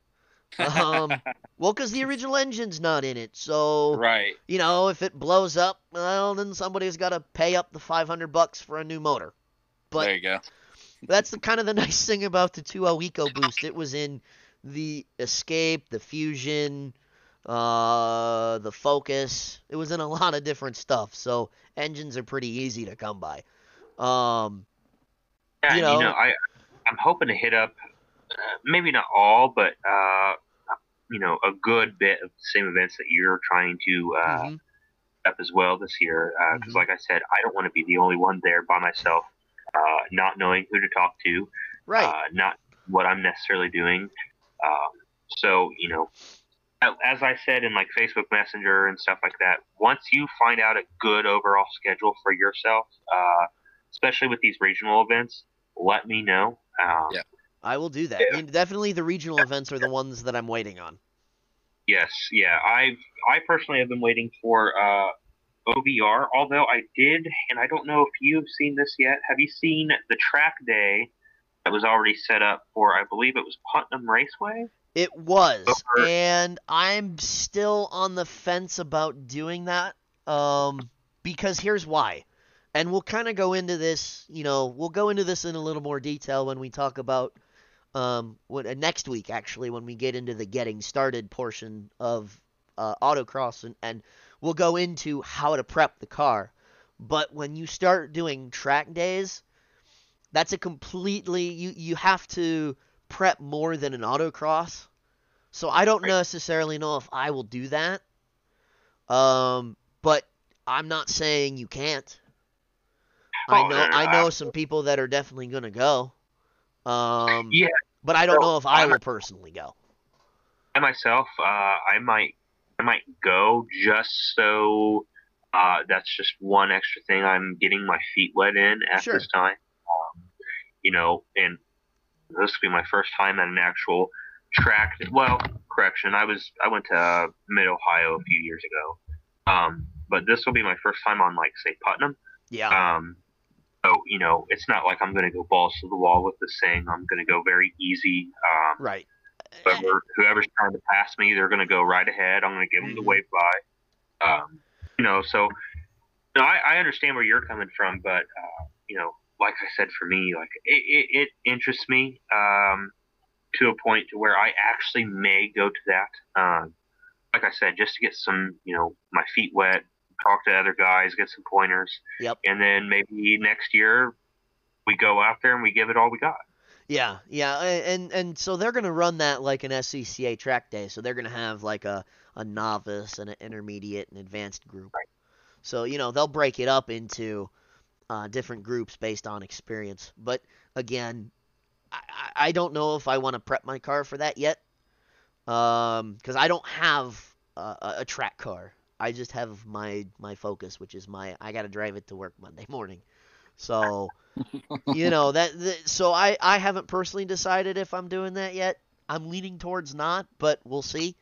um well because the original engine's not in it so right. you know if it blows up well then somebody's got to pay up the 500 bucks for a new motor but there you go. that's the kind of the nice thing about the 2.0 EcoBoost. It was in the Escape, the Fusion, uh, the Focus. It was in a lot of different stuff. So engines are pretty easy to come by. Um, yeah, you you know- know, I I'm hoping to hit up uh, maybe not all, but uh, you know, a good bit of the same events that you're trying to uh, mhm. up as well this year because, Mhm. like I said, I don't want to be the only one there by myself, uh, not knowing who to talk to, Right. uh, not what I'm necessarily doing. Um, so, you know, as I said in like Facebook Messenger and stuff like that, once you find out a good overall schedule for yourself, uh, especially with these regional events, let me know. Um, Yeah. I will do that. yeah. And definitely the regional events are the ones that I'm waiting on. Yes, yeah. I've I personally have been waiting for uh, OVR. Although I did, and I don't know if you've seen this yet. Have you seen the track day that was already set up for? I believe it was Putnam Raceway. It was, Over- and I'm still on the fence about doing that. Um, because here's why, and we'll kind of go into this. You know, we'll go into this in a little more detail when we talk about um, when, uh, next week actually when we get into the getting started portion of uh, autocross and, and we'll go into how to prep the car. But when you start doing track days, that's a completely you you have to prep more than an autocross. So I don't necessarily know if I will do that. Um, but I'm not saying you can't. I Oh, know no, no, I know some people that are definitely gonna go. Um, Yeah, but I don't so know if I I'm- will personally go. I myself, uh, I might, I might go just so. Uh, that's just one extra thing I'm getting my feet wet in at Sure. this time. Um, you know, and this will be my first time at an actual track. Well, correction, I was I went to Mid Ohio a few years ago, um, but this will be my first time on like say Putnam. Yeah. Um, so you know, it's not like I'm going to go balls to the wall with this thing. I'm going to go very easy. Um, right. whoever whoever's trying to pass me, they're going to go right ahead. I'm going to give them the wave by. Um, you know, so no, I, I understand where you're coming from, but uh, you know, like I said, for me, like it, it, it interests me um, to a point to where I actually may go to that. Um, like I said, just to get some, you know, my feet wet, talk to other guys, get some pointers, Yep. and then maybe next year we go out there and we give it all we got. Yeah, yeah, and and so they're gonna run that like an SCCA track day. So they're gonna have like a a novice and an intermediate and advanced group. Right. So you know they'll break it up into uh, different groups based on experience. But again, I, I don't know if I want to prep my car for that yet, um, because I don't have a- a track car. I just have my my Focus, which is my I gotta drive it to work Monday morning. So you know that, that so I I haven't personally decided if I'm doing that yet. I'm leaning towards not, but we'll see.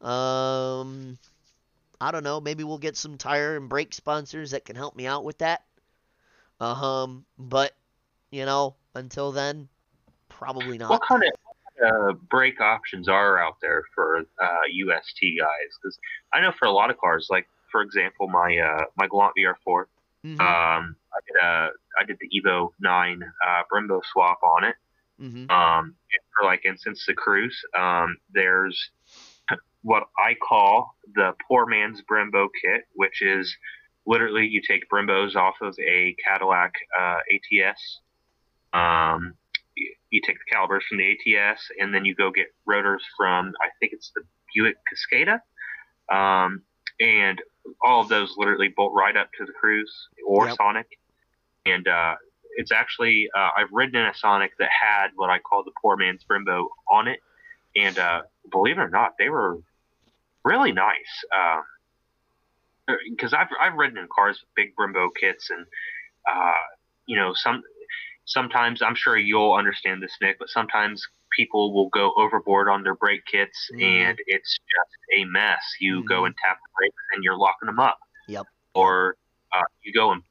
Um I don't know, maybe we'll get some tire and brake sponsors that can help me out with that. Um but you know, until then probably not. What kind of uh, brake options are out there for uh, UST guys? Because I know for a lot of cars, like for example, my uh, my Galant VR4, Mhm, um, I did a I did the Evo 9 uh, Brembo swap on it. Mm-hmm. Um, and for like instance, the Cruze, um, there's what I call the poor man's Brembo kit, which is literally you take Brembos off of a Cadillac uh, ATS. Um, you, take the calipers from the ATS, and then you go get rotors from I think it's the Buick Cascada, um, and all of those literally bolt right up to the Cruze or Yep. Sonic, and uh, it's actually uh, I've ridden in a Sonic that had what I call the poor man's Brembo on it, and uh, believe it or not, they were really nice. Because I've I've ridden in cars with big Brembo kits, and uh, you know some sometimes I'm sure you'll understand this, Nick, but sometimes people will go overboard on their brake kits, Mhm. and it's just a mess. You Mhm. go and tap the brakes, and you're locking them up. Yep. Or uh, you go and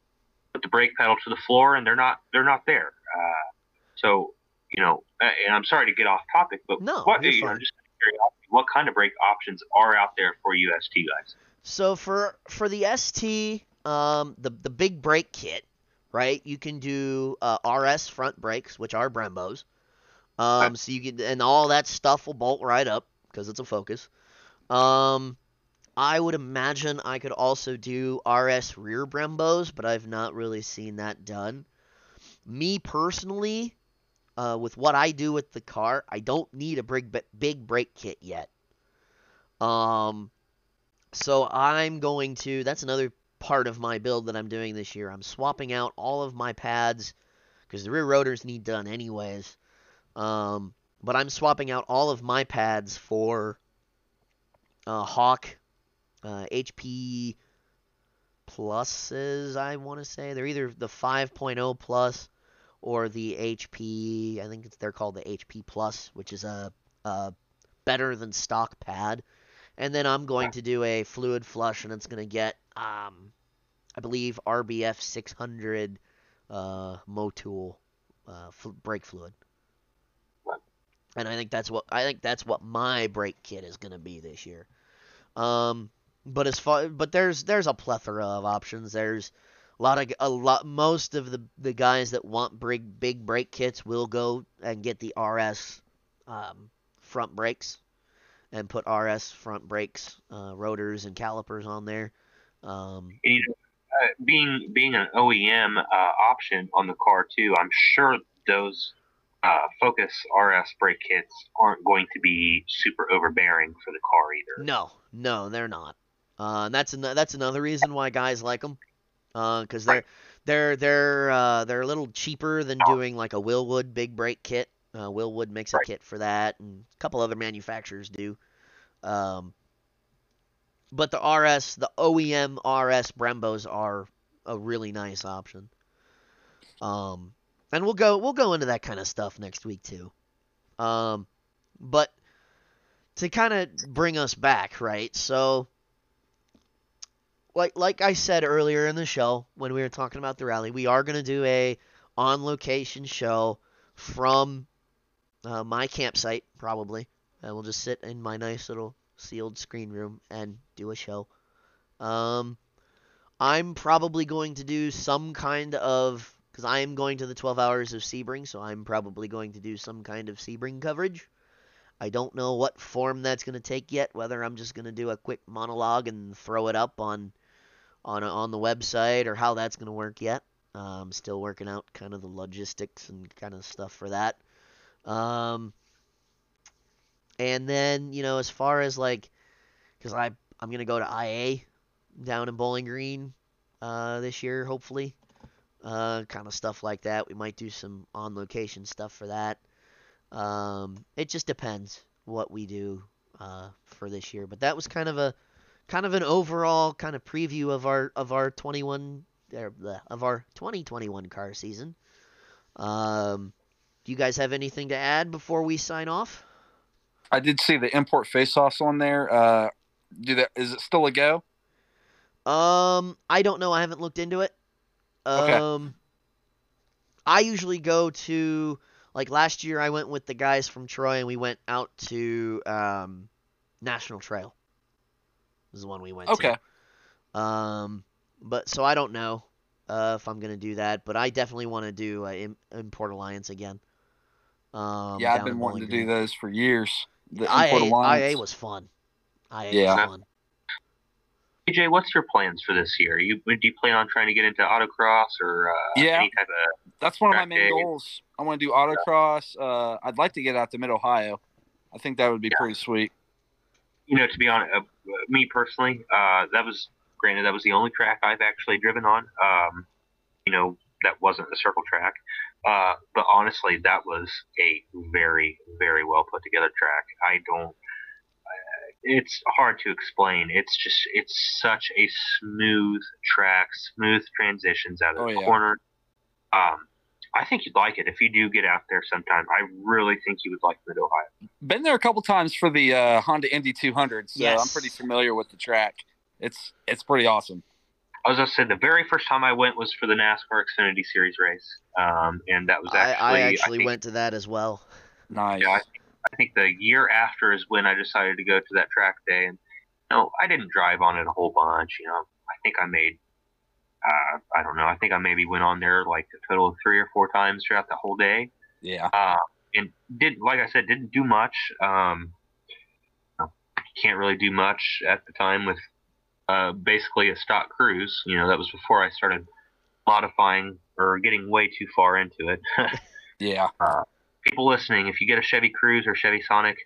put the brake pedal to the floor, and they're not they're not there. Uh, so you know, and I'm sorry to get off topic, but No, what you know, just what kind of brake options are out there for UST guys? So for for the ST, um, the the big brake kit, right? You can do uh, RS front brakes, which are Brembos. Um, so you can and all that stuff will bolt right up because it's a Focus. Um, I would imagine I could also do RS rear Brembos, but I've not really seen that done. Me personally, uh, with what I do with the car, I don't need a big big brake kit yet. Um, so I'm going to. That's another part of my build that I'm doing this year. I'm swapping out all of my pads because the rear rotors need done anyways. Um, but I'm swapping out all of my pads for uh, Hawk uh, HP pluses. I want to say they're either the 5.0 plus or the HP. I think they're called the HP plus, which is a, a better than stock pad. And then I'm going to do a fluid flush, and it's going to get, um, I believe, RBF 600 uh, Motul uh, fl- brake fluid. And I think that's what I think that's what my brake kit is going to be this year. Um, but as far but there's there's a plethora of options. There's a lot of a lot most of the the guys that want big big brake kits will go and get the RS um, front brakes and put RS front brakes, uh, rotors, and calipers on there. Um, You know, uh, being being an OEM uh, option on the car too, I'm sure those uh, Focus RS brake kits aren't going to be super overbearing for the car either. no, no, they're not. Uh, and that's an- that's another reason why guys like them, because they're Right. they're they're uh, they're a little cheaper than doing like a Willwood big brake kit. Uh, Willwood makes a Right. kit for that, and a couple other manufacturers do. Um, but the RS, the OEM RS Brembos are a really nice option. Um, and we'll go we'll go into that kind of stuff next week too. Um, but to kind of bring us back, right? So, like like I said earlier in the show when we were talking about the rally, we are gonna do a on location show from uh, my campsite probably. And we'll just sit in my nice little sealed screen room and do a show. Um, I'm probably going to do some kind of because I am going to the 12 hours of Sebring, so I'm probably going to do some kind of Sebring coverage. I don't know what form that's going to take yet. Whether I'm just going to do a quick monologue and throw it up on on on the website or how that's going to work yet. Uh, I'm still working out kind of the logistics and kind of stuff for that. Um, and then you know, as far as like, because I I'm gonna go to IA down in Bowling Green uh, this year, hopefully. Uh, kind of stuff like that. We might do some on location stuff for that. Um, it just depends what we do uh, for this year. But that was kind of a kind of an overall kind of preview of our of our 21 er, of our 2021 car season. Um, do you guys have anything to add before we sign off? I did see the import face-offs on there. Uh, do that? Is it still a go? Um, I don't know. I haven't looked into it. Okay. Um, I usually go to like last year. I went with the guys from Troy, and we went out to um, National Trail. This is the one we went Okay. to. Um, but so I don't know uh, if I'm gonna do that, but I definitely want to do uh, Import Alliance again. Um, yeah, I've been wanting to Bowling do those for years. The IA. IA was fun. IA Yeah. was fun. AJ, what's your plans for this year? You do you plan on trying to get into autocross or uh, Yeah. any type of? That's one of my main day. goals. I want to do autocross. Uh, I'd like to get out to Mid Ohio. I think that would be Yeah. pretty sweet. You know, to be honest, uh, me personally, uh, that was granted that was the only track I've actually driven on. Um, you know, that wasn't the circle track. Uh, but honestly, that was a very, very well put together track. I don't. Uh, it's hard to explain. It's just it's such a smooth track, smooth transitions out of Oh, the yeah. corner. Um, I think you'd like it if you do get out there sometime. I really think you would like Mid Ohio. Been there a couple times for the uh, Honda Indy 200, so I'm pretty familiar with the track. It's it's pretty awesome. I was gonna say the very first time I went was for the NASCAR Xfinity Series race, um, and that was I, actually I actually think, went to that as well. Nice. Yeah, I, I think the year after is when I decided to go to that track day, and no, I didn't drive on it a whole bunch. You know, I think I made, uh, I don't know, I think I maybe went on there like a total of three or four times throughout the whole day, Yeah. uh, and did like I said, didn't do much. Um, you know, can't really do much at the time with uh, basically a stock Cruze. You know, that was before I started modifying or getting way too far into it. Yeah. People listening, if you get a Chevy Cruze or Chevy Sonic,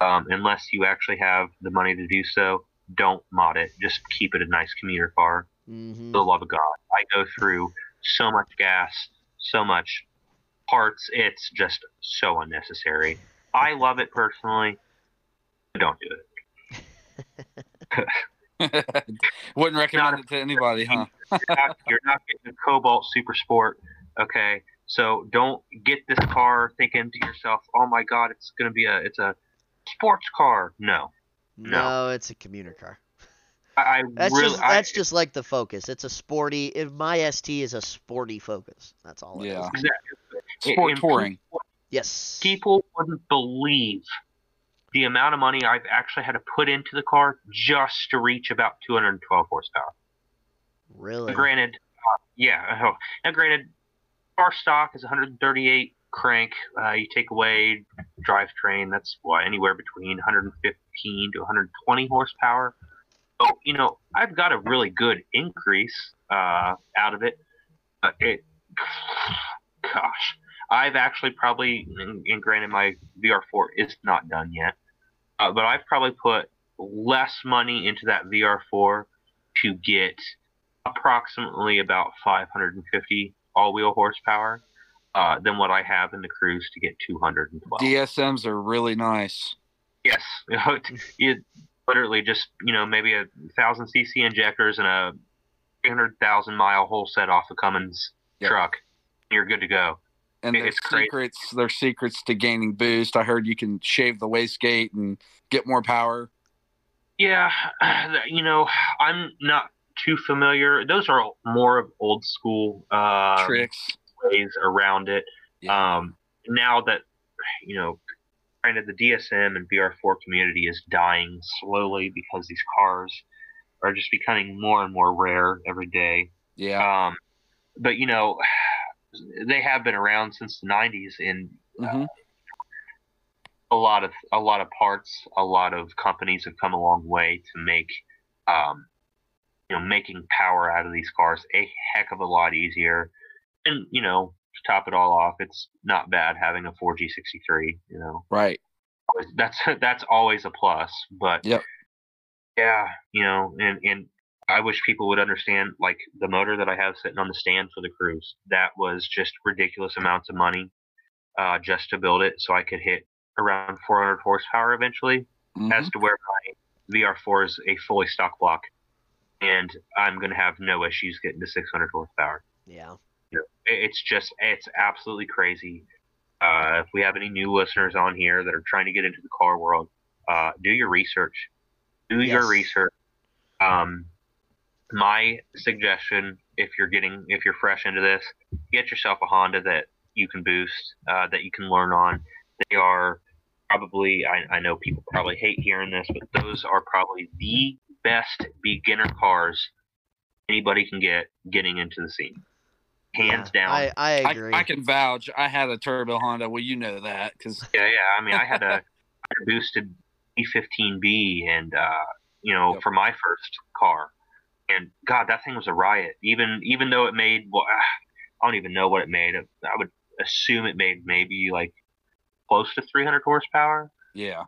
um, unless you actually have the money to do so, don't mod it. Just keep it a nice commuter car. hmm For the love of God, I go through so much gas, so much parts. It's just so unnecessary. I love it personally, but don't do it. Wouldn't recommend it to anybody, huh? you're not, you're not getting a Cobalt Super Sport, okay? So don't get this car thinking to yourself, "Oh my God, it's gonna be a it's a sports car." No, No, No. it's a commuter car. I, I That's really just I- that's just like the Focus. It's a sporty. If my ST is a sporty Focus, that's all it is. Yeah. exactly. Sport And touring. People, Yes. people wouldn't believe the amount of money I've actually had to put into the car just to reach about 212 horsepower. Really. Granted, uh, yeah. oh, Now, granted, car stock is 138 crank, uh, you take away drivetrain, that's what anywhere between 115 to 120 horsepower. So you know, I've got a really good increase uh, out of it. Uh, it, gosh, I've actually probably, and, and granted, my VR4 is not done yet, uh, but I've probably put less money into that VR4 to get approximately about 550 all-wheel horsepower uh, than what I have in the Cruze to get 212. DSMs are really nice. Yes, you, literally just you know maybe a thousand cc injectors and a 300,000 mile whole set off the Cummins Yep. truck. You're good to go. And there's it's crazy. secrets. There's secrets to gaining boost. I heard you can shave the wastegate and get more power. Yeah, you know, I'm not too familiar. Those are more of old school uh, tricks. ways around it. Yeah. Um, now that you know, kind of the DSM and VR4 community is dying slowly because these cars are just becoming more and more rare every day. Yeah. Um, but you know, they have been around since the '90s, and hmm a lot of a lot of parts, a lot of companies have come a long way to make, um, you know, making power out of these cars a heck of a lot easier. And you know, to top it all off, it's not bad having a 4G63. You know, Right. That's that's always a plus. But Yep. yeah, you know, and and I wish people would understand like the motor that I have sitting on the stand for the Cruze. That was just ridiculous amounts of money uh, just to build it, so I could hit around 400 horsepower eventually. Mhm. As to where my VR4 is a fully stock block, and I'm gonna have no issues getting to 600 horsepower. Yeah. It's just it's absolutely crazy. Uh, if we have any new listeners on here that are trying to get into the car world, uh, do your research. Do Yes. your research. Um, my suggestion, if you're getting if you're fresh into this, get yourself a Honda that you can boost, uh, that you can learn on. They are probably I, I know people probably hate hearing this, but those are probably the best beginner cars anybody can get getting into the scene. Hands Yeah, down. I, I I, agree. I can vouch. I had a turbo Honda. Well, you know that because Yeah, yeah. I mean, I had a, I had a boosted E15B, and uh, you know, Yep. for my first car, and God, that thing was a riot. Even even though it made, well, I don't even know what it made. I would assume it made maybe like close to 300 horsepower. yeah.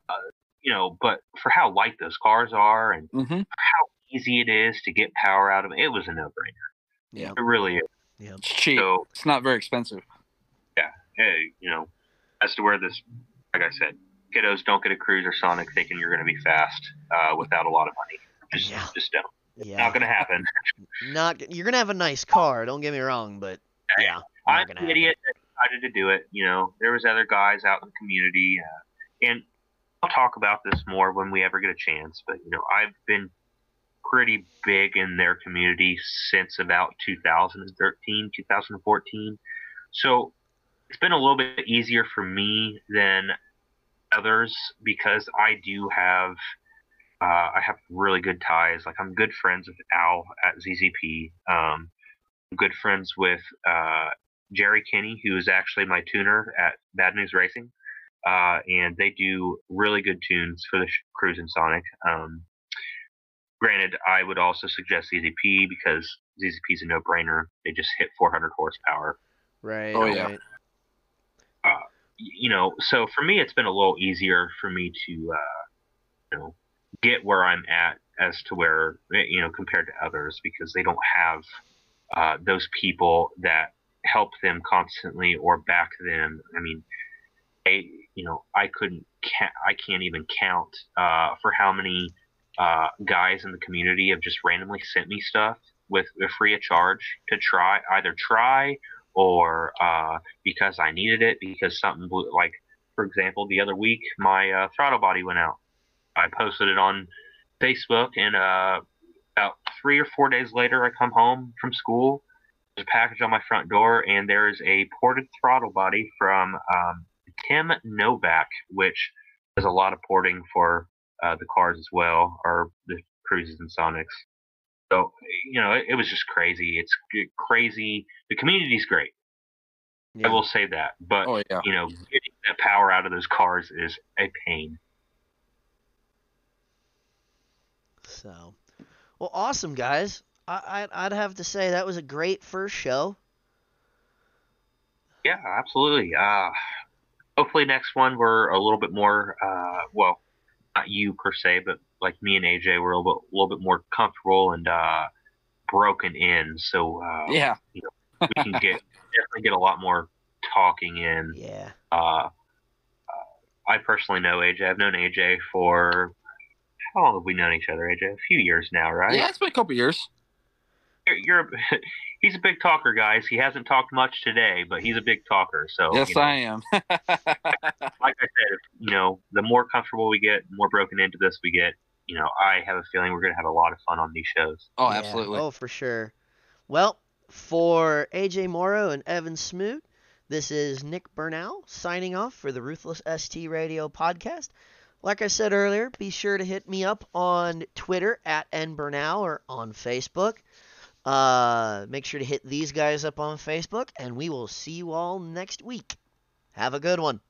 You know, but for how light those cars are, and hmm how easy it is to get power out of them, it was a no-brainer. yeah. It really is. Yeah. It's cheap. So, It's not very expensive. Yeah. Hey, you know, as to where this, like I said, kiddos don't get a Cruiser Sonic thinking you're going to be fast uh, without a lot of money. Just, Yeah. just don't. Yeah. Not going to happen. Not you're gonna have a nice car. Don't get me wrong, but yeah, I'm gonna an happen. idiot that decided to do it. You know, there was other guys out in the community, uh, and I'll talk about this more when we ever get a chance. But you know, I've been pretty big in their community since about 2013, 2014. So it's been a little bit easier for me than others because I do have uh, I have really good ties. Like I'm good friends with Al at ZZP. Um, I'm good friends with uh, Jerry Kinney, who is actually my tuner at Bad News Racing, uh, and they do really good tunes for the sh- Cruze and Sonic. Um, granted, I would also suggest ZZP because ZZP is a no-brainer. They just hit 400 horsepower. Right. Oh, yeah. right. y- you know, so for me, it's been a little easier for me to, uh, you know, get where I'm at as to where, you know, compared to others because they don't have uh, those people that help them constantly or back them. I mean, I, you know, I couldn't, ca- I can't even count uh, for how many uh, guys in the community have just randomly sent me stuff with uh, free of charge to try, either try or uh, because I needed it because something blew, like for example the other week my uh, throttle body went out. I posted it on Facebook and uh, about three or four days later I come home from school. There's a package on my front door and there is a ported throttle body from um, Tim Novak, which does a lot of porting for uh, the cars as well, or the Cruzes and Sonics. So you know, it, it was just crazy. It's crazy. The community's great. I will say that. But Oh yeah. you know, getting that power out of those cars is a pain. So, well, awesome, guys. I, I'd, I'd have to say that was a great first show. Yeah, absolutely. Uh, hopefully next one we're a little bit more. Uh, well, not you per se, but like me and AJ, we're a little, bit- little bit more comfortable and uh, broken in. So uh, Yeah. we can get definitely get a lot more talking in. Yeah. Uh, uh, I personally know AJ. I've known AJ for how long have we known each other, AJ? A few years now, right? Yeah, it's been a couple years. You're, you're he's a big talker, guys. He hasn't talked much today, but he's a big talker. So yes, you know, I am. like I said, if, you know, the more comfortable we get, the more broken into this we get. You know, I have a feeling we're gonna have a lot of fun on these shows. oh, Yeah. absolutely. Oh, for sure. Well, for AJ Morrow and Evan Smoot, this is Nick Burnell signing off for the Ruthless ST Radio podcast. Like I said earlier, be sure to hit me up on Twitter at nburnell or on Facebook. Uh, make sure to hit these guys up on Facebook, and we will see you all next week. Have a good one.